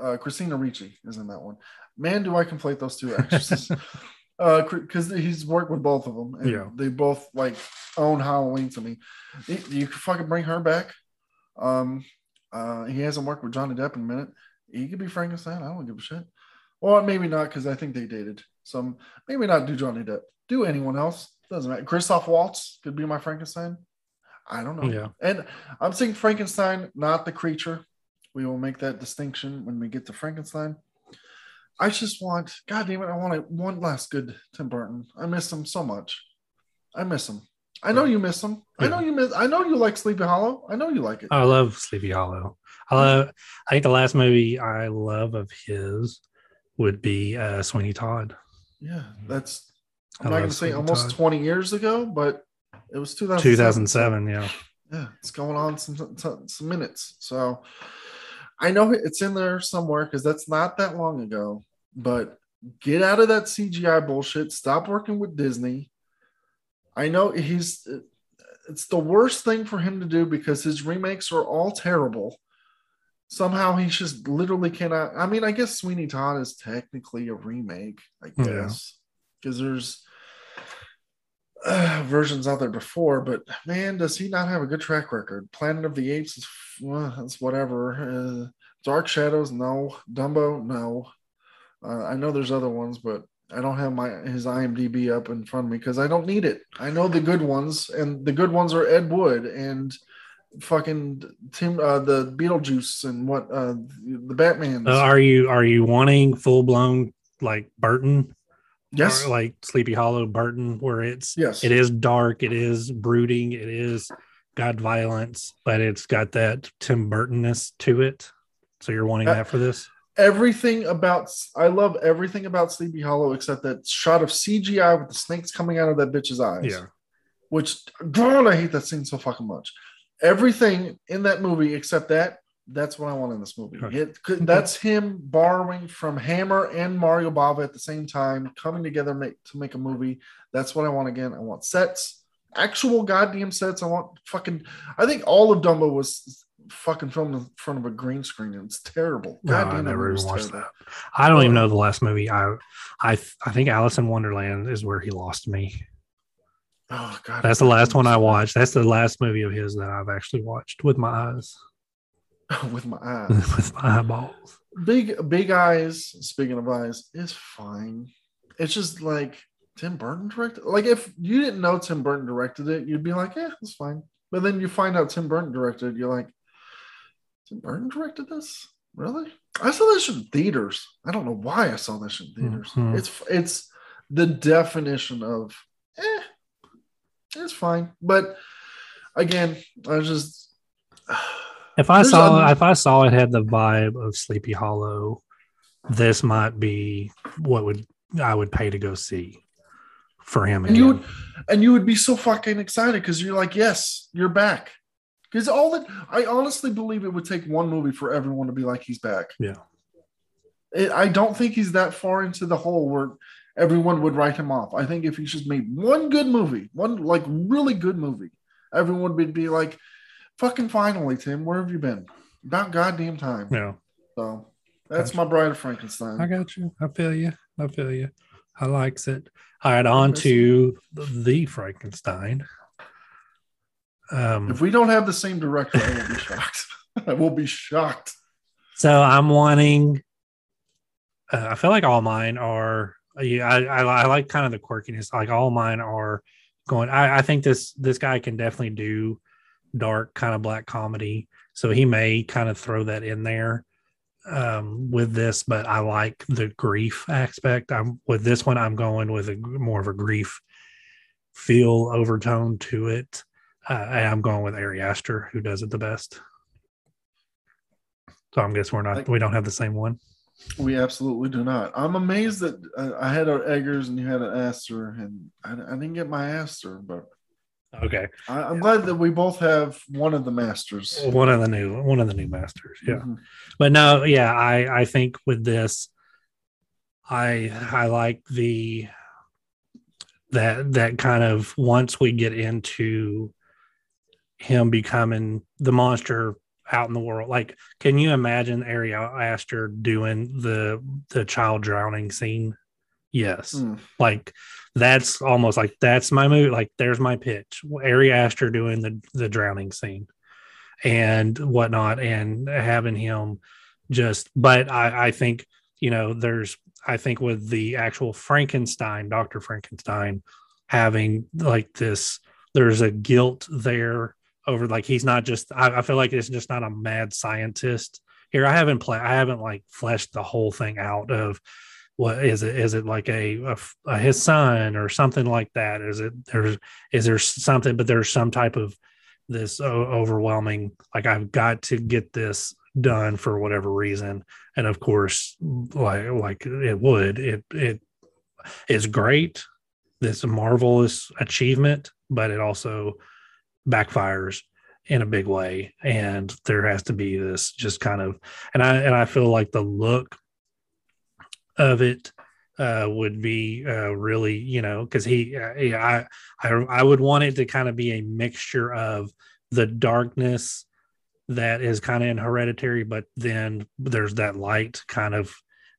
Uh, Christina Ricci is in that one. Man, do I conflate those two actresses? uh, because he's worked with both of them, and Yeah. they both like own Halloween to me. You, you could fucking bring her back. Um, uh, he hasn't worked with Johnny Depp in a minute. He could be Frankenstein. I don't give a shit. Or maybe not because I think they dated. So maybe not do Johnny Depp. Do anyone else? Doesn't matter. Christoph Waltz could be my Frankenstein. I don't know. Yeah. And I'm saying Frankenstein, not the creature. We will make that distinction when we get to Frankenstein. I just want, God damn it, I want one last good Tim Burton. I miss him so much. I miss him. I know you miss him. I know you miss. I know you like Sleepy Hollow. I know you like it. I love Sleepy Hollow. I love. I think the last movie I love of his would be uh, Sweeney Todd. yeah, that's. I I'm not going to say Sweeney almost Todd. 20 years ago, but it was 2007. 2007. Yeah. yeah, it's going on some some, some minutes. So I know it's in there somewhere because that's not that long ago. But get out of that CGI bullshit. Stop working with Disney. I know he's. It's the worst thing for him to do because his remakes are all terrible. Somehow he just literally cannot. I mean, I guess Sweeney Todd is technically a remake, I guess, because there's uh, versions out there before, but man, does he not have a good track record? Planet of the Apes is well, whatever. Uh, Dark Shadows, no. Dumbo, no. Uh, I know there's other ones, but I don't have my his IMDb up in front of me because I don't need it. I know the good ones, and the good ones are Ed Wood and fucking Tim, uh, the Beetlejuice and what uh, the Batman. Uh, are you are you wanting full blown like Burton? Yes, like Sleepy Hollow Burton, where it's yes, it is dark, it is brooding, it is got violence, but it's got that Tim Burtonness to it. So you're wanting Uh, that for this? everything about I love everything about Sleepy Hollow except that shot of CGI with the snakes coming out of that bitch's eyes. Yeah. Which God, I hate that scene so fucking much. Everything in that movie except that, that's what I want in this movie. It that's him borrowing from Hammer and Mario Bava at the same time, coming together make, to make a movie. That's what I want again. I want sets, actual goddamn sets. I want fucking. I think all of Dumbo was fucking filmed in front of a green screen, and it's terrible. No, I never even watched terrible. that. I don't even uh, know the last movie. I I I think Alice in Wonderland is where he lost me. Oh god, That's the last one I watched. That's the last movie of his that I've actually watched with my eyes, with my eyes. with my eyeballs. Big Big Eyes. Speaking of eyes, is fine. It's just like Tim Burton directed. Like if you didn't know Tim Burton directed it, you'd be like, yeah, it's fine. But then you find out Tim Burton directed it, you're like, Tim Burton directed this? Really? I saw this in theaters. I don't know why I saw this in theaters. Mhm. It's it's the definition of eh, it's fine. But again, I was just If I There's saw a- if I saw it had the vibe of Sleepy Hollow, this might be what would I would pay to go see for him. and you would and you would be so fucking excited because you're like, yes, you're back. Because all that I honestly believe it would take one movie for everyone to be like, he's back. Yeah. It, I don't think he's that far into the hole where everyone would write him off. I think if he just made one good movie, one like really good movie, everyone would be like, fucking finally, Tim, where have you been? About goddamn time. Yeah, So that's my Bride of Frankenstein. I got you. I feel you. I feel you. I likes it. All right, on to the Frankenstein. Um, If we don't have the same director, I will be shocked. I will be shocked. So I'm wanting. Uh, I feel like all mine are. Yeah, I, I, I like kind of the quirkiness. Like all mine are going. I, I think this this guy can definitely do dark kind of black comedy. So he may kind of throw that in there. um, with this, but I like the grief aspect. I'm with this one. I'm going with a more of a grief feel overtone to it. Uh, and I'm going with Ari Aster, who does it the best. So I'm guess we're not we don't have the same one. We absolutely do not. I'm amazed that uh, I had our Eggers and you had an Aster, and I, I didn't get my Aster, but Okay, I, I'm glad that we both have one of the masters. one of the new one of the new masters. Yeah. Mhm. but no yeah i i think with this i i like the that that kind of once we get into him becoming the monster out in the world like can you imagine ari aster doing the the child drowning scene yes. Mm. like that's almost like that's my movie like there's my pitch. Ari aster doing the the drowning scene and whatnot and having him just but i i think you know there's i think with the actual frankenstein dr frankenstein having like this there's a guilt there over like he's not just I, I feel like it's just not a mad scientist here. I haven't played i haven't like fleshed the whole thing out of what is it is it like a his son or something like that? Is it there's is there something but there's some type of this overwhelming like i've got to get this done for whatever reason. And of course like like it would it it is great this marvelous achievement but it also backfires in a big way. And there has to be this just kind of and i and i feel like the look of it uh, would be uh, really, you know, because he, uh, yeah, I, I, I would want it to kind of be a mixture of the darkness that is kind of in Hereditary, but then there's that light kind of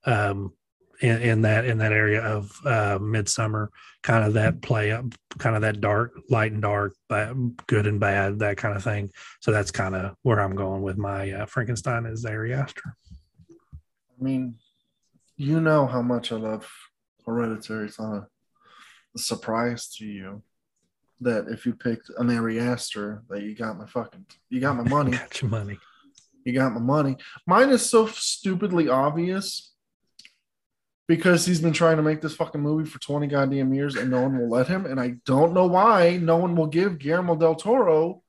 um, in, in that in that area of uh, Midsommar, kind of that play up, kind of that dark, light and dark, but good and bad, that kind of thing. So that's kind of where I'm going with my uh, Frankenstein is Ari Aster. I mean, you know how much I love Hereditary. It's not a, surprise to you that if you picked an Ari Aster, that you got my fucking, you got my money. Got your money. you got my money. Mine is so stupidly obvious because he's been trying to make this fucking movie for 20 goddamn years and no one will let him. And I don't know why no one will give Guillermo del Toro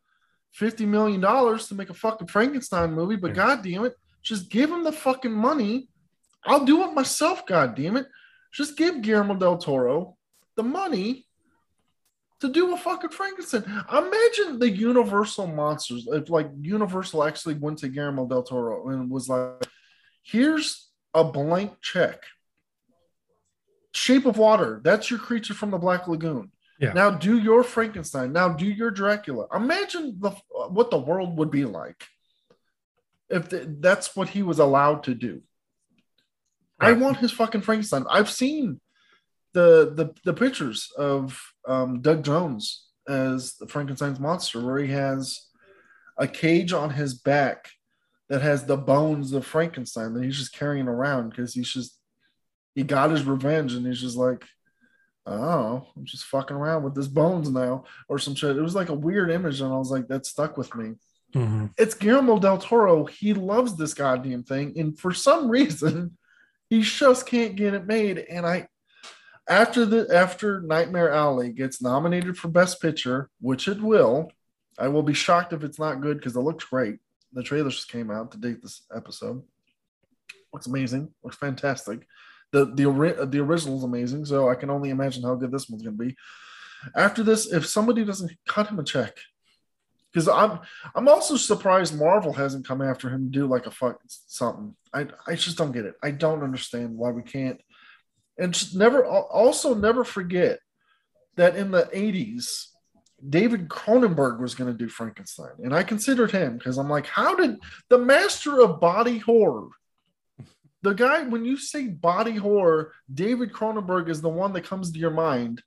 $50 million to make a fucking Frankenstein movie, but god damn it, just give him the fucking money. I'll do it myself, god damn it. Just give Guillermo del Toro the money to do a fucking Frankenstein. Imagine the Universal monsters if like Universal actually went to Guillermo del Toro and was like, "Here's a blank check. Shape of Water. That's your creature from the Black Lagoon. Yeah. Now do your Frankenstein. Now do your Dracula. Imagine the what the world would be like if the, that's what he was allowed to do. I want his fucking Frankenstein. I've seen the the the pictures of um, Doug Jones as the Frankenstein's monster, where he has a cage on his back that has the bones of Frankenstein that he's just carrying around because he's just he got his revenge and he's just like, oh, I'm just fucking around with his bones now or some shit. It was like a weird image, and I was like, that stuck with me Mhm. it's Guillermo del Toro. He loves this goddamn thing, and for some reason, he just can't get it made. And I, after the after Nightmare Alley gets nominated for Best Picture, which it will, I will be shocked if it's not good because it looks great. The trailer just came out to date this episode. Looks amazing. Looks fantastic. The the the original is amazing, so I can only imagine how good this one's gonna be. After this, if somebody doesn't cut him a check, because I'm I'm also surprised Marvel hasn't come after him to do like a fuck something. I I just don't get it. I don't understand why we can't. And just never also never forget that in the 80s, David Cronenberg was going to do Frankenstein. And I considered him because I'm like, how did the master of body horror? The guy, when you say body horror, David Cronenberg is the one that comes to your mind.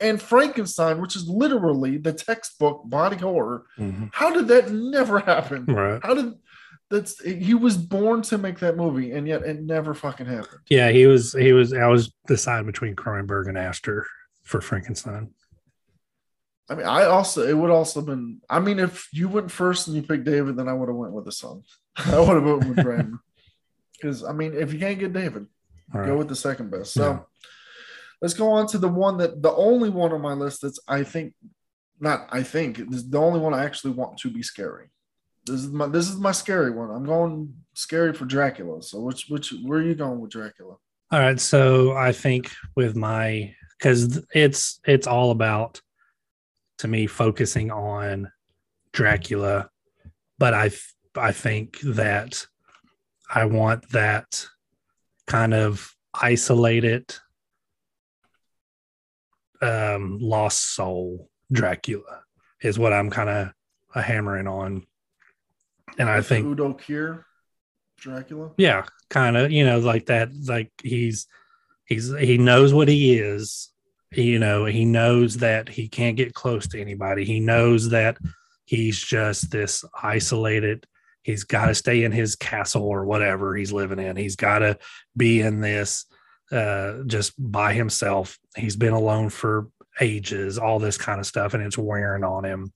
And Frankenstein, which is literally the textbook body horror, Mhm. how did that never happen? Right. How did that's he was born to make that movie and yet it never fucking happened. Yeah, he was. He was. I was deciding between Cronenberg and Aster for Frankenstein. I mean, I also it would also been. I mean, if you went first and you picked David, then I would have went with the son. I would have went with Brandon. Because I mean, if you can't get David, All go with the second best. So Yeah. Let's go on to the one that the only one on my list that's I think not I think is the only one I actually want to be scary. This is my this is my scary one. I'm going scary for Dracula. So which which where are you going with Dracula? All right, so I think with my because it's it's all about to me focusing on Dracula, but I I think that I want that kind of isolated, um, lost soul Dracula is what I'm kind of hammering on, and I think Udo Kier Dracula. yeah kind of you know like that like he's he's he knows what he is. You know he knows that he can't get close to anybody. He knows that he's just this isolated he's got to stay in his castle or whatever he's living in. He's got to be in this uh just by himself he's been alone for ages all this kind of stuff and it's wearing on him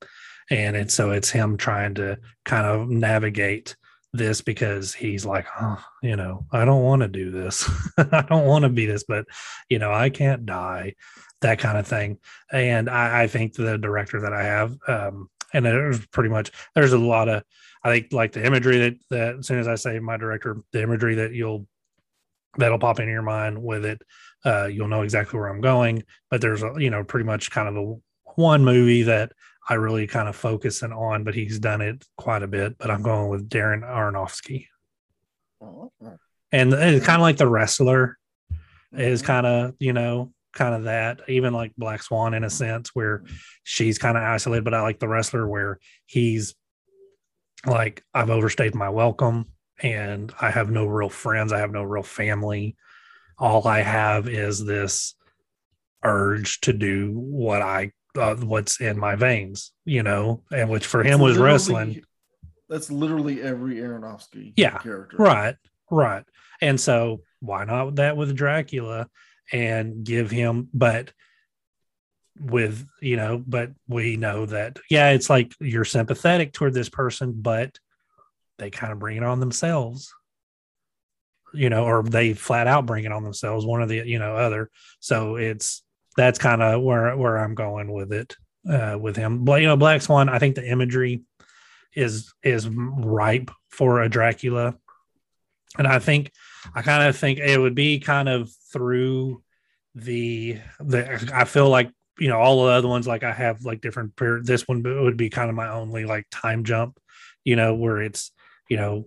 and it's so it's him trying to kind of navigate this because he's like, oh, you know, I don't want to do this. I don't want to be this, but you know, I can't die, that kind of thing. And I, I think the director that I have, um, and there's pretty much there's a lot of I think like the imagery that that as soon as I say my director, the imagery that you'll that'll pop into your mind with it, uh, you'll know exactly where I'm going. But there's a you know pretty much kind of the one movie that I really kind of focus focusing on, but he's done it quite a bit. But I'm going with Darren Aronofsky, and it's kind of like the wrestler is Mhm. kind of you know kind of that even like black swan in a sense where she's kind of isolated but i like the wrestler where he's like i've overstayed my welcome and i have no real friends i have no real family all i have is this urge to do what i uh, what's in my veins you know and which for him It's was wrestling That's literally every Aronofsky Yeah, character. Right, right. And so why not that with Dracula and give him, but with, you know, but we know that, yeah, it's like you're sympathetic toward this person, but they kind of bring it on themselves, you know, or they flat out bring it on themselves, one or the, you know, other. So it's, that's kind of where, where I'm going with it, uh, with him. But, you know, Black Swan, I think the imagery is, is ripe for a Dracula and I think I kind of think it would be kind of through the the I feel like you know all the other ones like I have like different this one would be kind of my only like time jump, you know, where it's you know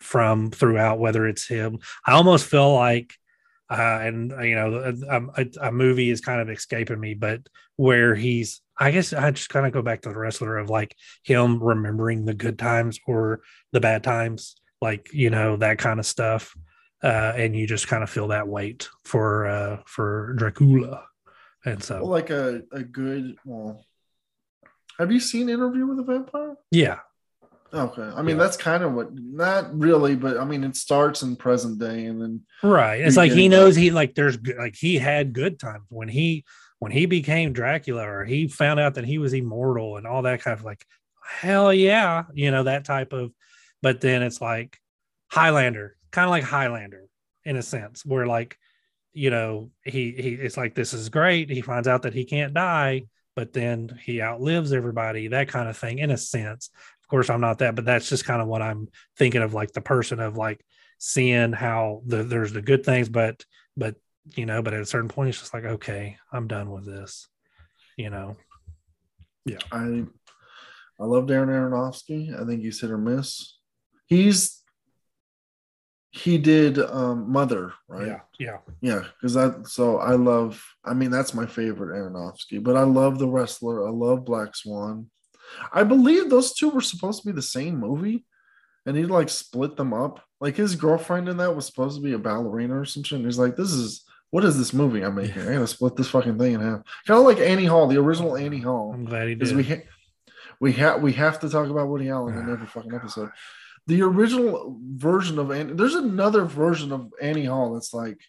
from throughout whether it's him. I almost feel like uh, and uh, you know a, a, a movie is kind of escaping me, but where he's I guess I just kind of go back to the wrestler of like him remembering the good times or the bad times like you know that kind of stuff. Uh and you just kind of feel that weight for uh for dracula. And Well, so like a, a good well have you seen interview with a vampire? Yeah okay. I mean Yeah. that's kind of what not really but i mean it starts in present day and then right. It's like he knows he like there's like he had good times when he when he became dracula or he found out that he was immortal and all that kind of like hell yeah you know that type of but then it's like highlander kind of like highlander in a sense where like you know he he it's like this is great. He finds out that he can't die but then he outlives everybody that kind of thing in a sense of course i'm not that but that's just kind of what i'm thinking of like the person of like seeing how the, there's the good things but but you know but at a certain point it's just like okay i'm done with this you know Yeah, i i love darren aronofsky i think he's hit or miss he's he did um mother right yeah yeah Yeah, because that so I love. I mean, that's my favorite Aronofsky, but I love the wrestler. I love Black Swan. I believe those two were supposed to be the same movie, and he like split them up. Like his girlfriend in that was supposed to be a ballerina or some shit. And he's like, "This is what is this movie I'm making? I gotta split this fucking thing in half." Kind of like Annie Hall, the original Annie Hall i'm glad he did we ha- we have we have to talk about Woody Allen in every fucking episode. The original version of Annie, there's another version of Annie Hall that's like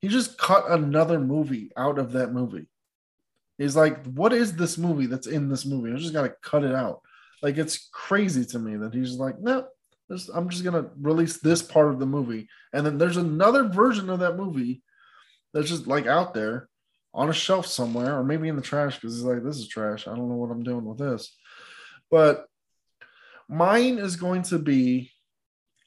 he just cut another movie out of that movie. He's like, what is this movie that's in this movie? I just gotta cut it out. Like it's crazy to me that he's like, no, This, I'm just gonna release this part of the movie, and then there's another version of that movie that's just like out there on a shelf somewhere, or maybe in the trash because it's like this is trash. I don't know what I'm doing with this, but mine is going to be.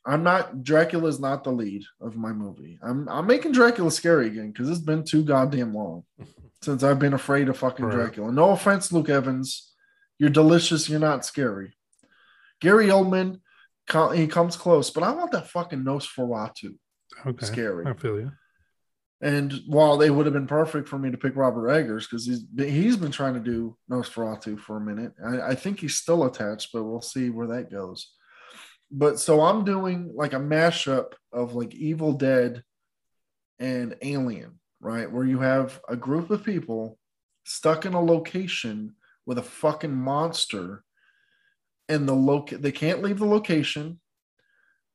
I'm not Dracula's not the lead of my movie. I'm I'm making Dracula scary again because it's been too goddamn long since I've been afraid of fucking Right. Dracula. No offense, Luke Evans. You're delicious. You're not scary. Gary Oldman, he comes close, but I want that fucking Nosferatu Okay. scary. I feel you. And while they would have been perfect for me to pick Robert Eggers because he's been, he's been trying to do Nosferatu for a minute. I, I think he's still attached, but we'll see where that goes. But so I'm doing like a mashup of like Evil Dead and Alien, right? Where you have a group of people stuck in a location with a fucking monster, and the loc they can't leave the location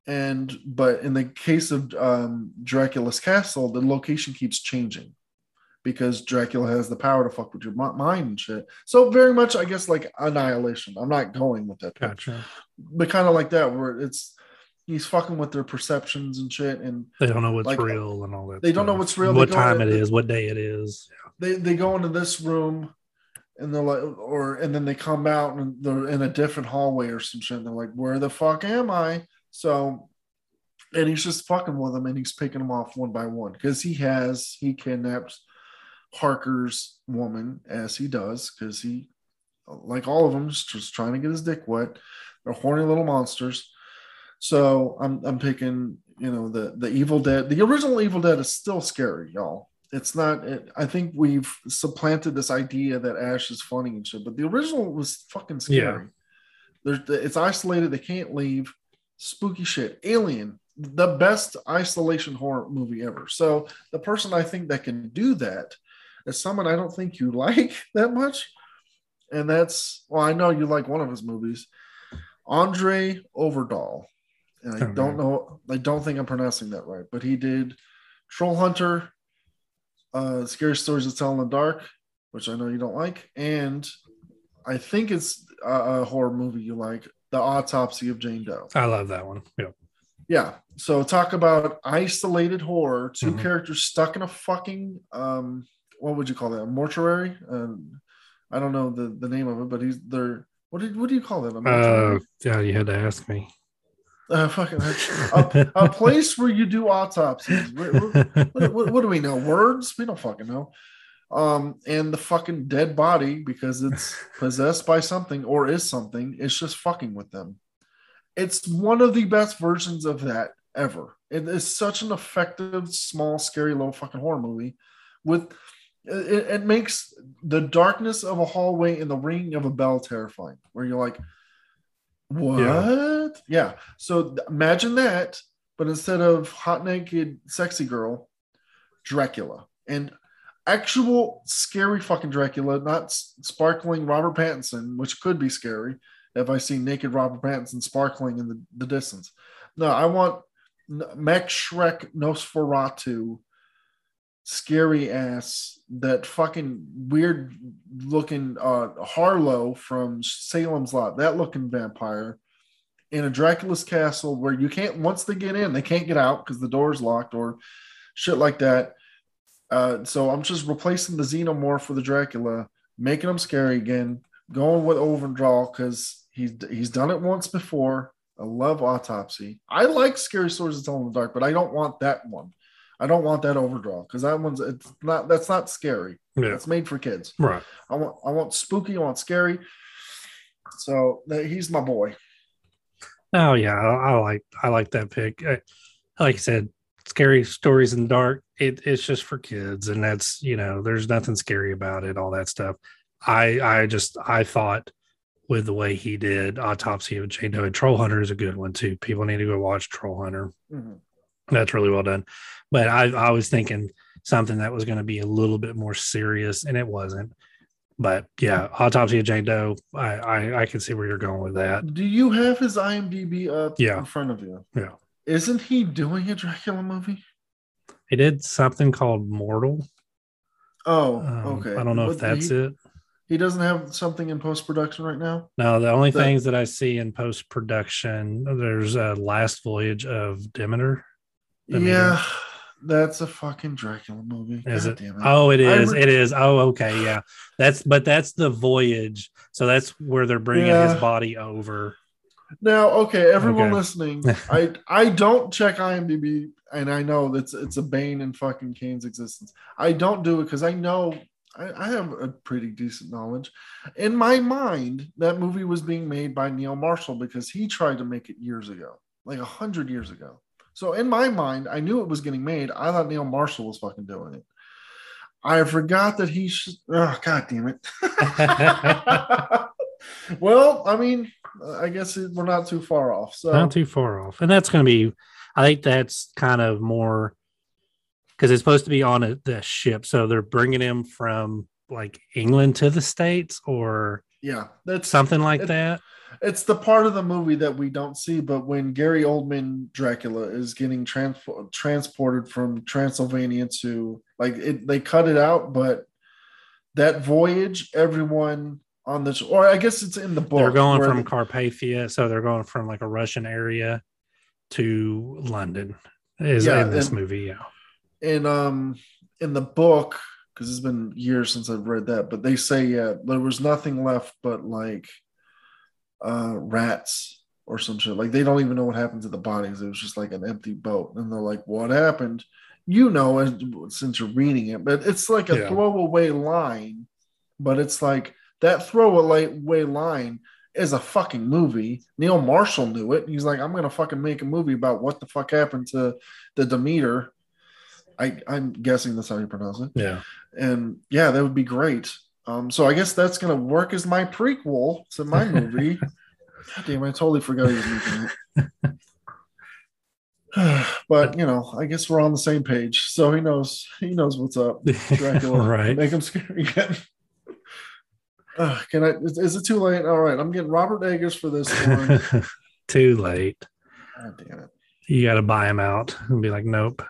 and but in the case of um, Dracula's castle, the location keeps changing because Dracula has the power to fuck with your mind and shit. So very much, I guess, like Annihilation. I'm not going with that, Gotcha. but kind of like that, where it's he's fucking with their perceptions and shit, and They don't know what's Like, real and all that. they don't know what's real. What time in- it is, what day it is. they they go into this room. And they're like, or and then they come out and they're in a different hallway or some shit. And they're like, "Where the fuck am I?" So and he's just fucking with them and he's picking them off one by one because he has he kidnapped Harker's woman as he does because he like all of them is just trying to get his dick wet. They're horny little monsters. So I'm I'm picking you know the the Evil Dead. The original Evil Dead is still scary, y'all. It's not. It, I think we've supplanted this idea that Ash is funny and shit, but the original was fucking scary. There's it's isolated. They can't leave. Spooky shit. Alien, the best isolation horror movie ever. So the person I think that can do that is someone I don't think you like that much, and that's well, I know you like one of his movies, Andre Overdahl, and I Oh, don't man. know. I don't think I'm pronouncing that right, but he did Troll Hunter, uh, Scary Stories to Tell in the Dark, which I know you don't like, and I think it's a, a horror movie you like, The Autopsy of Jane Doe. I love that one. Yeah. Yeah. So talk about isolated horror. 2 Mhm. characters stuck in a fucking um, what would you call that? A mortuary? Um, I don't know the, the name of it, but he's they're what do what do you call that? Uh, yeah, you had to ask me. Uh, fucking a, a place where you do autopsies. What, what, what do we know? Words? We don't fucking know. Um, and the fucking dead body because it's possessed by something or is something. It's just fucking with them. It's one of the best versions of that ever. It is such an effective, small, scary little fucking horror movie. With it, it makes the darkness of a hallway and the ringing of a bell terrifying. Where you're like, what? Yeah. So imagine that, but instead of hot naked sexy girl, Dracula and actual scary fucking Dracula, not sparkling Robert Pattinson, which could be scary if I see naked Robert Pattinson sparkling in the, the distance. No, I want Max Schreck Nosferatu scary ass that fucking weird looking uh Harlow from Salem's Lot, that looking vampire in a Dracula's castle where you can't once they get in, they can't get out because the door's locked or shit like that. Uh, so I'm just replacing the xenomorph for the Dracula, making him scary again, going with Overdraw because he's he's done it once before. I love autopsy. I like scary stories to tell in the dark, but I don't want that one. I don't want that overdraw because that one's it's not that's not scary. Yeah. It's made for kids. Right. I want I want spooky. I want scary. So he's my boy. Oh yeah, I, I like I like that pick. I, like I said, scary stories in the dark. It, it's just for kids, and that's you know, there's nothing scary about it. All that stuff. I I just I thought with the way he did autopsy of Jane Doe and Troll Hunter is a good one too. People need to go watch Troll Hunter. Mhm. That's really well done. But I, I was thinking something that was going to be a little bit more serious, and it wasn't. But yeah, autopsy of Jane Doe. I I, I can see where you're going with that. Do you have his IMDb up Yeah. in front of you? Yeah. Isn't he doing a Dracula movie? He did something called Mortal. Oh, Um, okay. I don't know But if that's he- it. He doesn't have something in post production right now. No, the only The- things that I see in post production, there's a last voyage of Demeter. Yeah, that's a fucking Dracula movie. Is God it? Oh, it is. re- it is. Oh, okay. Yeah. That's but that's the voyage. So that's where they're bringing Yeah. his body over. Now, okay, everyone Okay. listening, I I don't check IMDb, and I know that's it's a bane in fucking Kane's existence. I don't do it because I know I, I have a pretty decent knowledge. In my mind, that movie was being made by Neil Marshall because he tried to make it years ago, like a hundred years ago. So in my mind, I knew it was getting made. I thought Neil Marshall was fucking doing it. I forgot that he should. Oh, god damn it. well, I mean, I guess we're not too far off. So Not too far off. And that's going to be, I think that's kind of more because it's supposed to be on a, the ship. So they're bringing him from like England to the States or yeah, that's something like It- that. It's the part of the movie that we don't see. But when Gary Oldman Dracula is getting trans- transported from Transylvania to like it, they cut it out, but that voyage, everyone on this, or I guess it's in the book. They're going from the- Carpathia. So they're going from like a Russian area to London is Yeah, in this and- movie. Yeah. in um in the book because it's been years since I've read that, but they say yeah, there was nothing left but like uh rats or some shit. Like they don't even know what happened to the bodies. It was just like an empty boat, and they're like, "What happened?" You know, as, since you're reading it, but it's like a Yeah. throwaway line. But it's like that throwaway line is a fucking movie. Neil Marshall knew it. He's like, I'm gonna fucking make a movie about what the fuck happened to the Demeter. I, I'm guessing that's how you pronounce it. Yeah. And yeah, that would be great. Um, so I guess that's gonna work as my prequel to my movie. Damn, I totally forgot he was making it. but you know, I guess we're on the same page. So he knows he knows what's up. Dracula, right. Make him scary again. Uh, can I? Is, is it too late? All right, I'm getting Robert Eggers for this one. Too late. God damn it. You got to buy him out and be like, nope.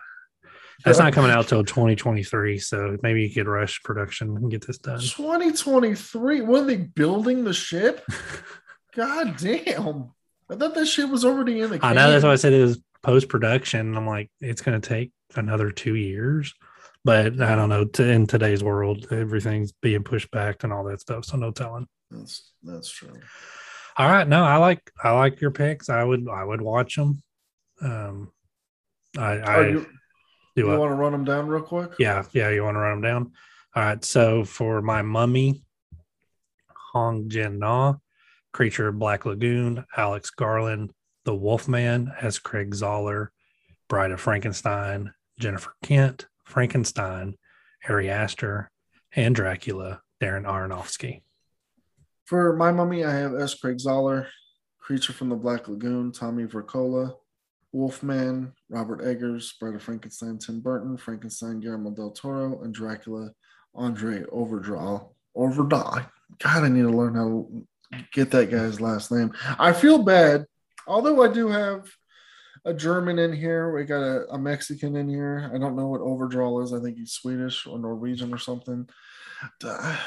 That's not coming out till 2023. So maybe you could rush production and get this done. 2023. What are they building the ship? God damn. I thought that shit was already in the I know that's can. why I said it was post production. I'm like, it's going to take another two years. But I don't know. To, in today's world, everything's being pushed back and all that stuff. So no telling. That's that's true. All right, no, I like I like your picks. I would I would watch them. Um, I I you, do you want to run them down real quick? Yeah, yeah. You want to run them down? All right. So for my mummy, Hong Jin Na, Creature of Black Lagoon, Alex Garland, The Wolfman S. Craig Zahler, Bride of Frankenstein, Jennifer Kent, Frankenstein, Ari Aster, and Dracula, Darren Aronofsky. For my mummy, I have S. Craig Zahler, Creature from the Black Lagoon, Tommy Wirkola, Wolfman, Robert Eggers, Bride of Frankenstein, Tim Burton, Frankenstein, Guillermo del Toro, and Dracula, Andre Overdraw. Overdaw. God, I need to learn how to get that guy's last name. I feel bad, although I do have a German in here. We got a, a Mexican in here. I don't know what Overdraw is. I think he's Swedish or Norwegian or something. I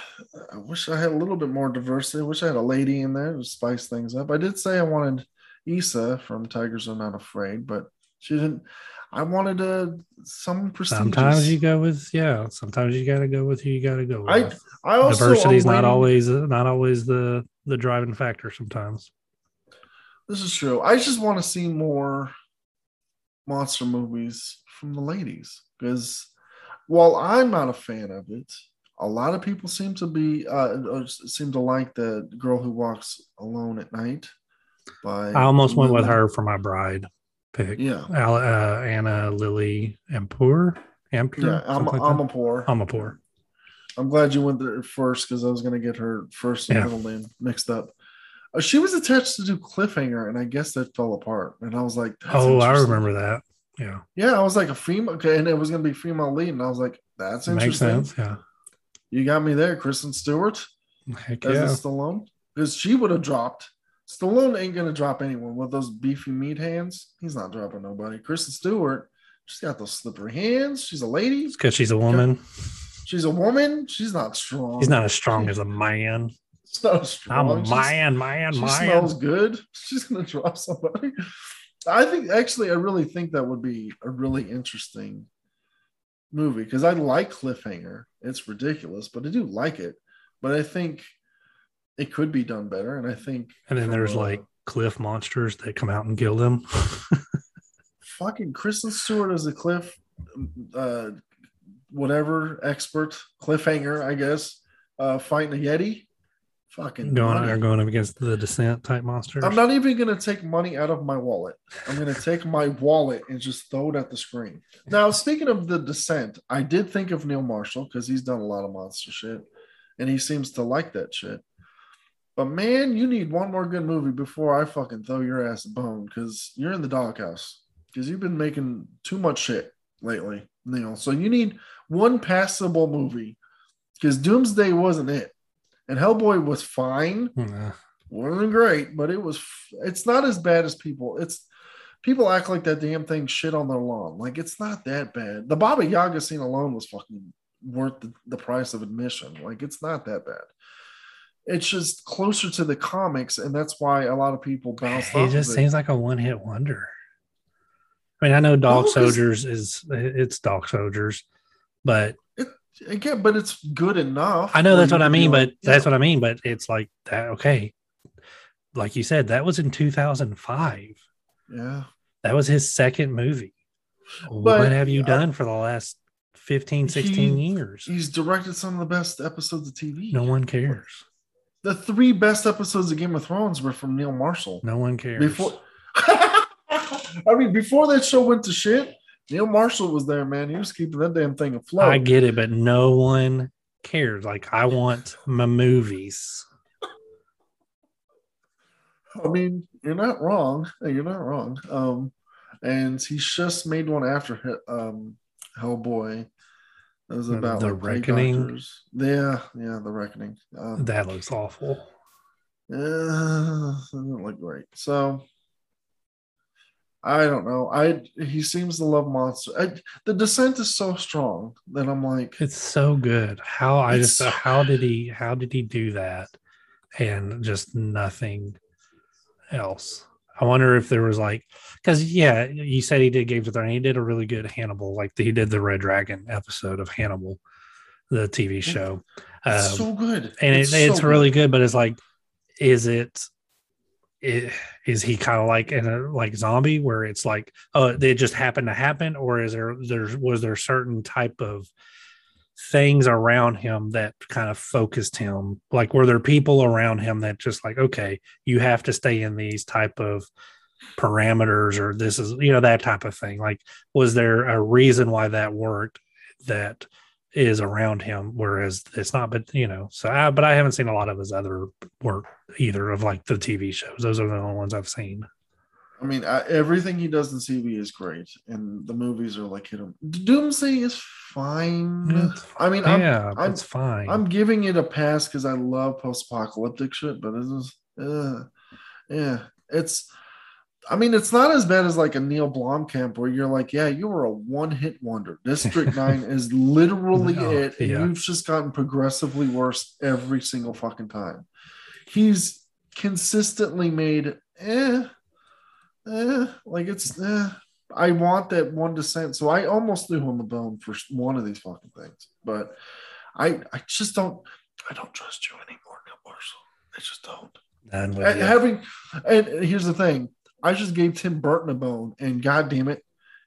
wish I had a little bit more diversity. I wish I had a lady in there to spice things up. I did say I wanted Issa from Tigers Are Not Afraid, but she didn't. I wanted a some prestigious. Sometimes you go with yeah. Sometimes you got to go with who you got to go I- with. I also Diversity is not always not always the the driving factor. Sometimes. This is true. I just want to see more monster movies from the ladies because while I'm not a fan of it, a lot of people seem to be uh, seem to like the girl who walks alone at night. By I almost went with her for my bride pick. Yeah, Al, uh, Anna Lily Ampur. Ampur. yeah. I'm, something I'm a poor. I'm a poor. I'm glad you went there first because I was going to get her first and Yeah. middle name mixed up. Uh, she was attached to do Cliffhanger, and I guess that fell apart. And I was like, Oh, I remember that. Yeah, Yeah, I was like a female, okay, and it was going to be female lead, and I was like, that's makes interesting. sense. Yeah. You got me there, Kristen Stewart Heck as yeah. a Stallone, because she would have dropped. Stallone ain't going to drop anyone with those beefy meat hands. He's not dropping nobody. Kristen Stewart, she's got those slippery hands. She's a lady. Because she's a woman. She's a woman. She's not strong. He's not as strong as a man. She's not strong. I'm a She's- man, man, she man. smells good. She's gonna drop somebody. I think actually, I really think that would be a really interesting movie because I like Cliffhanger. It's ridiculous, but I do like it. But I think it could be done better, and I think. And then there's like cliff monsters that come out and kill them. fucking Kristen Stewart as a cliff, uh, whatever expert cliffhanger, I guess, uh, fighting a yeti. Fucking going money. are going up against the descent type monsters. I'm not even gonna take money out of my wallet. I'm gonna take my wallet and just throw it at the screen. Now, speaking of the descent, I did think of Neil Marshall because he's done a lot of monster shit, and he seems to like that shit. But man, you need one more good movie before I fucking throw your ass a bone because you're in the doghouse because you've been making too much shit lately, Neil. So you need one passable movie because Doomsday wasn't it, and Hellboy was fine Nah. wasn't great, but it was. It's not as bad as people. It's people act like that damn thing shit on their lawn. Like it's not that bad. The Baba Yaga scene alone was fucking worth the, the price of admission. Like it's not that bad. It's just closer to the comics, and that's why a lot of people bounce It just seems like a one hit wonder. I mean, I know Dog Soldiers is it's Dog Soldiers, but again, but it's good enough. I know that's what I mean. like, But that's what I mean. But it's like that. Okay, like you said, that was in 2005. yeah. That was his second movie. But, what have you uh, done for the last 15, 16 he- years? He's directed some of the best episodes of TV. No one cares. The three best episodes of Game of Thrones were from Neil Marshall. No one cares. Before, I mean, before that show went to shit, Neil Marshall was there, man. He was keeping that damn thing afloat. I get it, but no one cares. Like I want my movies. I mean, you're not wrong. You're not wrong. Um, and he's just made one after He- um, Hellboy. That was about The like, Reckoning? Yeah, yeah, the reckoning. Um, That looks awful. Uh, it doesn't look great. So I don't know. I he seems to love monster. I, the descent is so strong that I'm like, It's so good. How I just how did he how did he do that and just nothing else? I wonder if there was like because yeah, you said he did Games of Thrones. He did a really good Hannibal, like he did the Red Dragon episode of Hannibal, the TV show. it's Um, so good, and it, It's it's, really good. good but it's like is it i- is he kind of like in a like zombie where it's like oh it just happened to happen or is there there's was there a certain type of things around him that kind of focused him like were there people around him that just like okay you have to stay in these type of parameters or this is you know that type of thing? Like was there a reason why that worked that is around him whereas it's not? But you know so I, but i haven't seen a lot of his other work either of like the tv shows. Those are the only ones i've seen I mean, I, everything he does in TV is great, and the movies are like hit him. Doomsday is fine. I mean, I'm, yeah I'm- it's fine I'm giving it a pass because I love post-apocalyptic shit, but it's just, uh, yeah, it's. I mean, it's not as bad as like a Neil Blomkamp where you're like, yeah, you were a one-hit wonder. District Nine is literally No, it, and yeah. you've just gotten progressively worse every single fucking time. He's consistently made, eh, eh, like it's, eh. I want that one descent, so I almost threw him a bone for one of these fucking things, but I, I just don't, I don't trust you anymore, Neil Marshall. I just don't. And having and here's the thing i just gave tim burton a bone and god damn it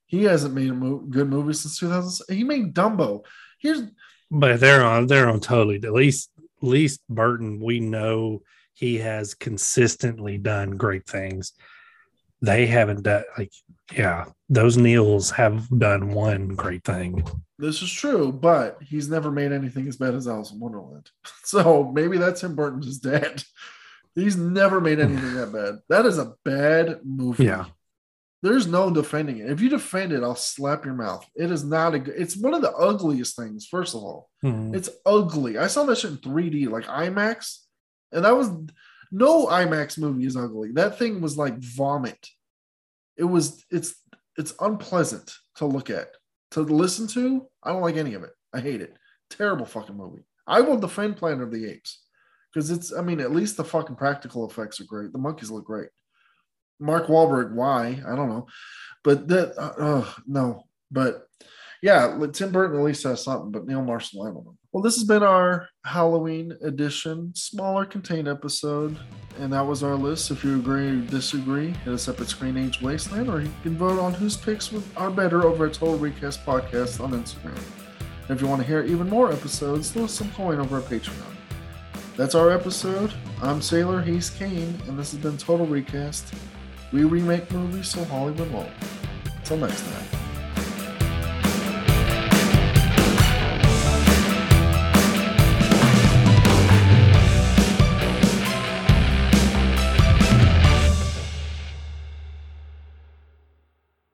he hasn't made a mo- good movie since 2000 he made dumbo here's but they're on they're on totally at least at least burton we know he has consistently done great things they haven't done like yeah those neils have done one great thing. This is true but he's never made anything as bad as alice in wonderland. So maybe that's him burton's just dead he's never made anything that bad. That is a bad movie. Yeah. there's no defending it. If you defend it i'll slap your mouth. It is not a good it's one of the ugliest things first of all. Hmm. It's ugly. I saw that shit in 3D, like IMAX, and that was no IMAX movie is ugly. That thing was like vomit. It was. It's. It's unpleasant to look at, to listen to. I don't like any of it. I hate it. Terrible fucking movie. I will defend Planet of the Apes because it's. I mean, at least the fucking practical effects are great. The monkeys look great. Mark Wahlberg, why? I don't know, but that. Uh, uh, no, but yeah, Tim Burton at least has something, but Neil Marshall, I don't know. Well, this has been our Halloween edition, smaller contained episode, and that was our list. If you agree or disagree, hit us up at Screen Age Wasteland, or you can vote on whose picks are better over at Total Recast Podcast on Instagram. And if you want to hear even more episodes, throw some coin over at Patreon. That's our episode. I'm Sailor, he's Kane, and this has been Total Recast. We remake movies so Hollywood won't. Until next time.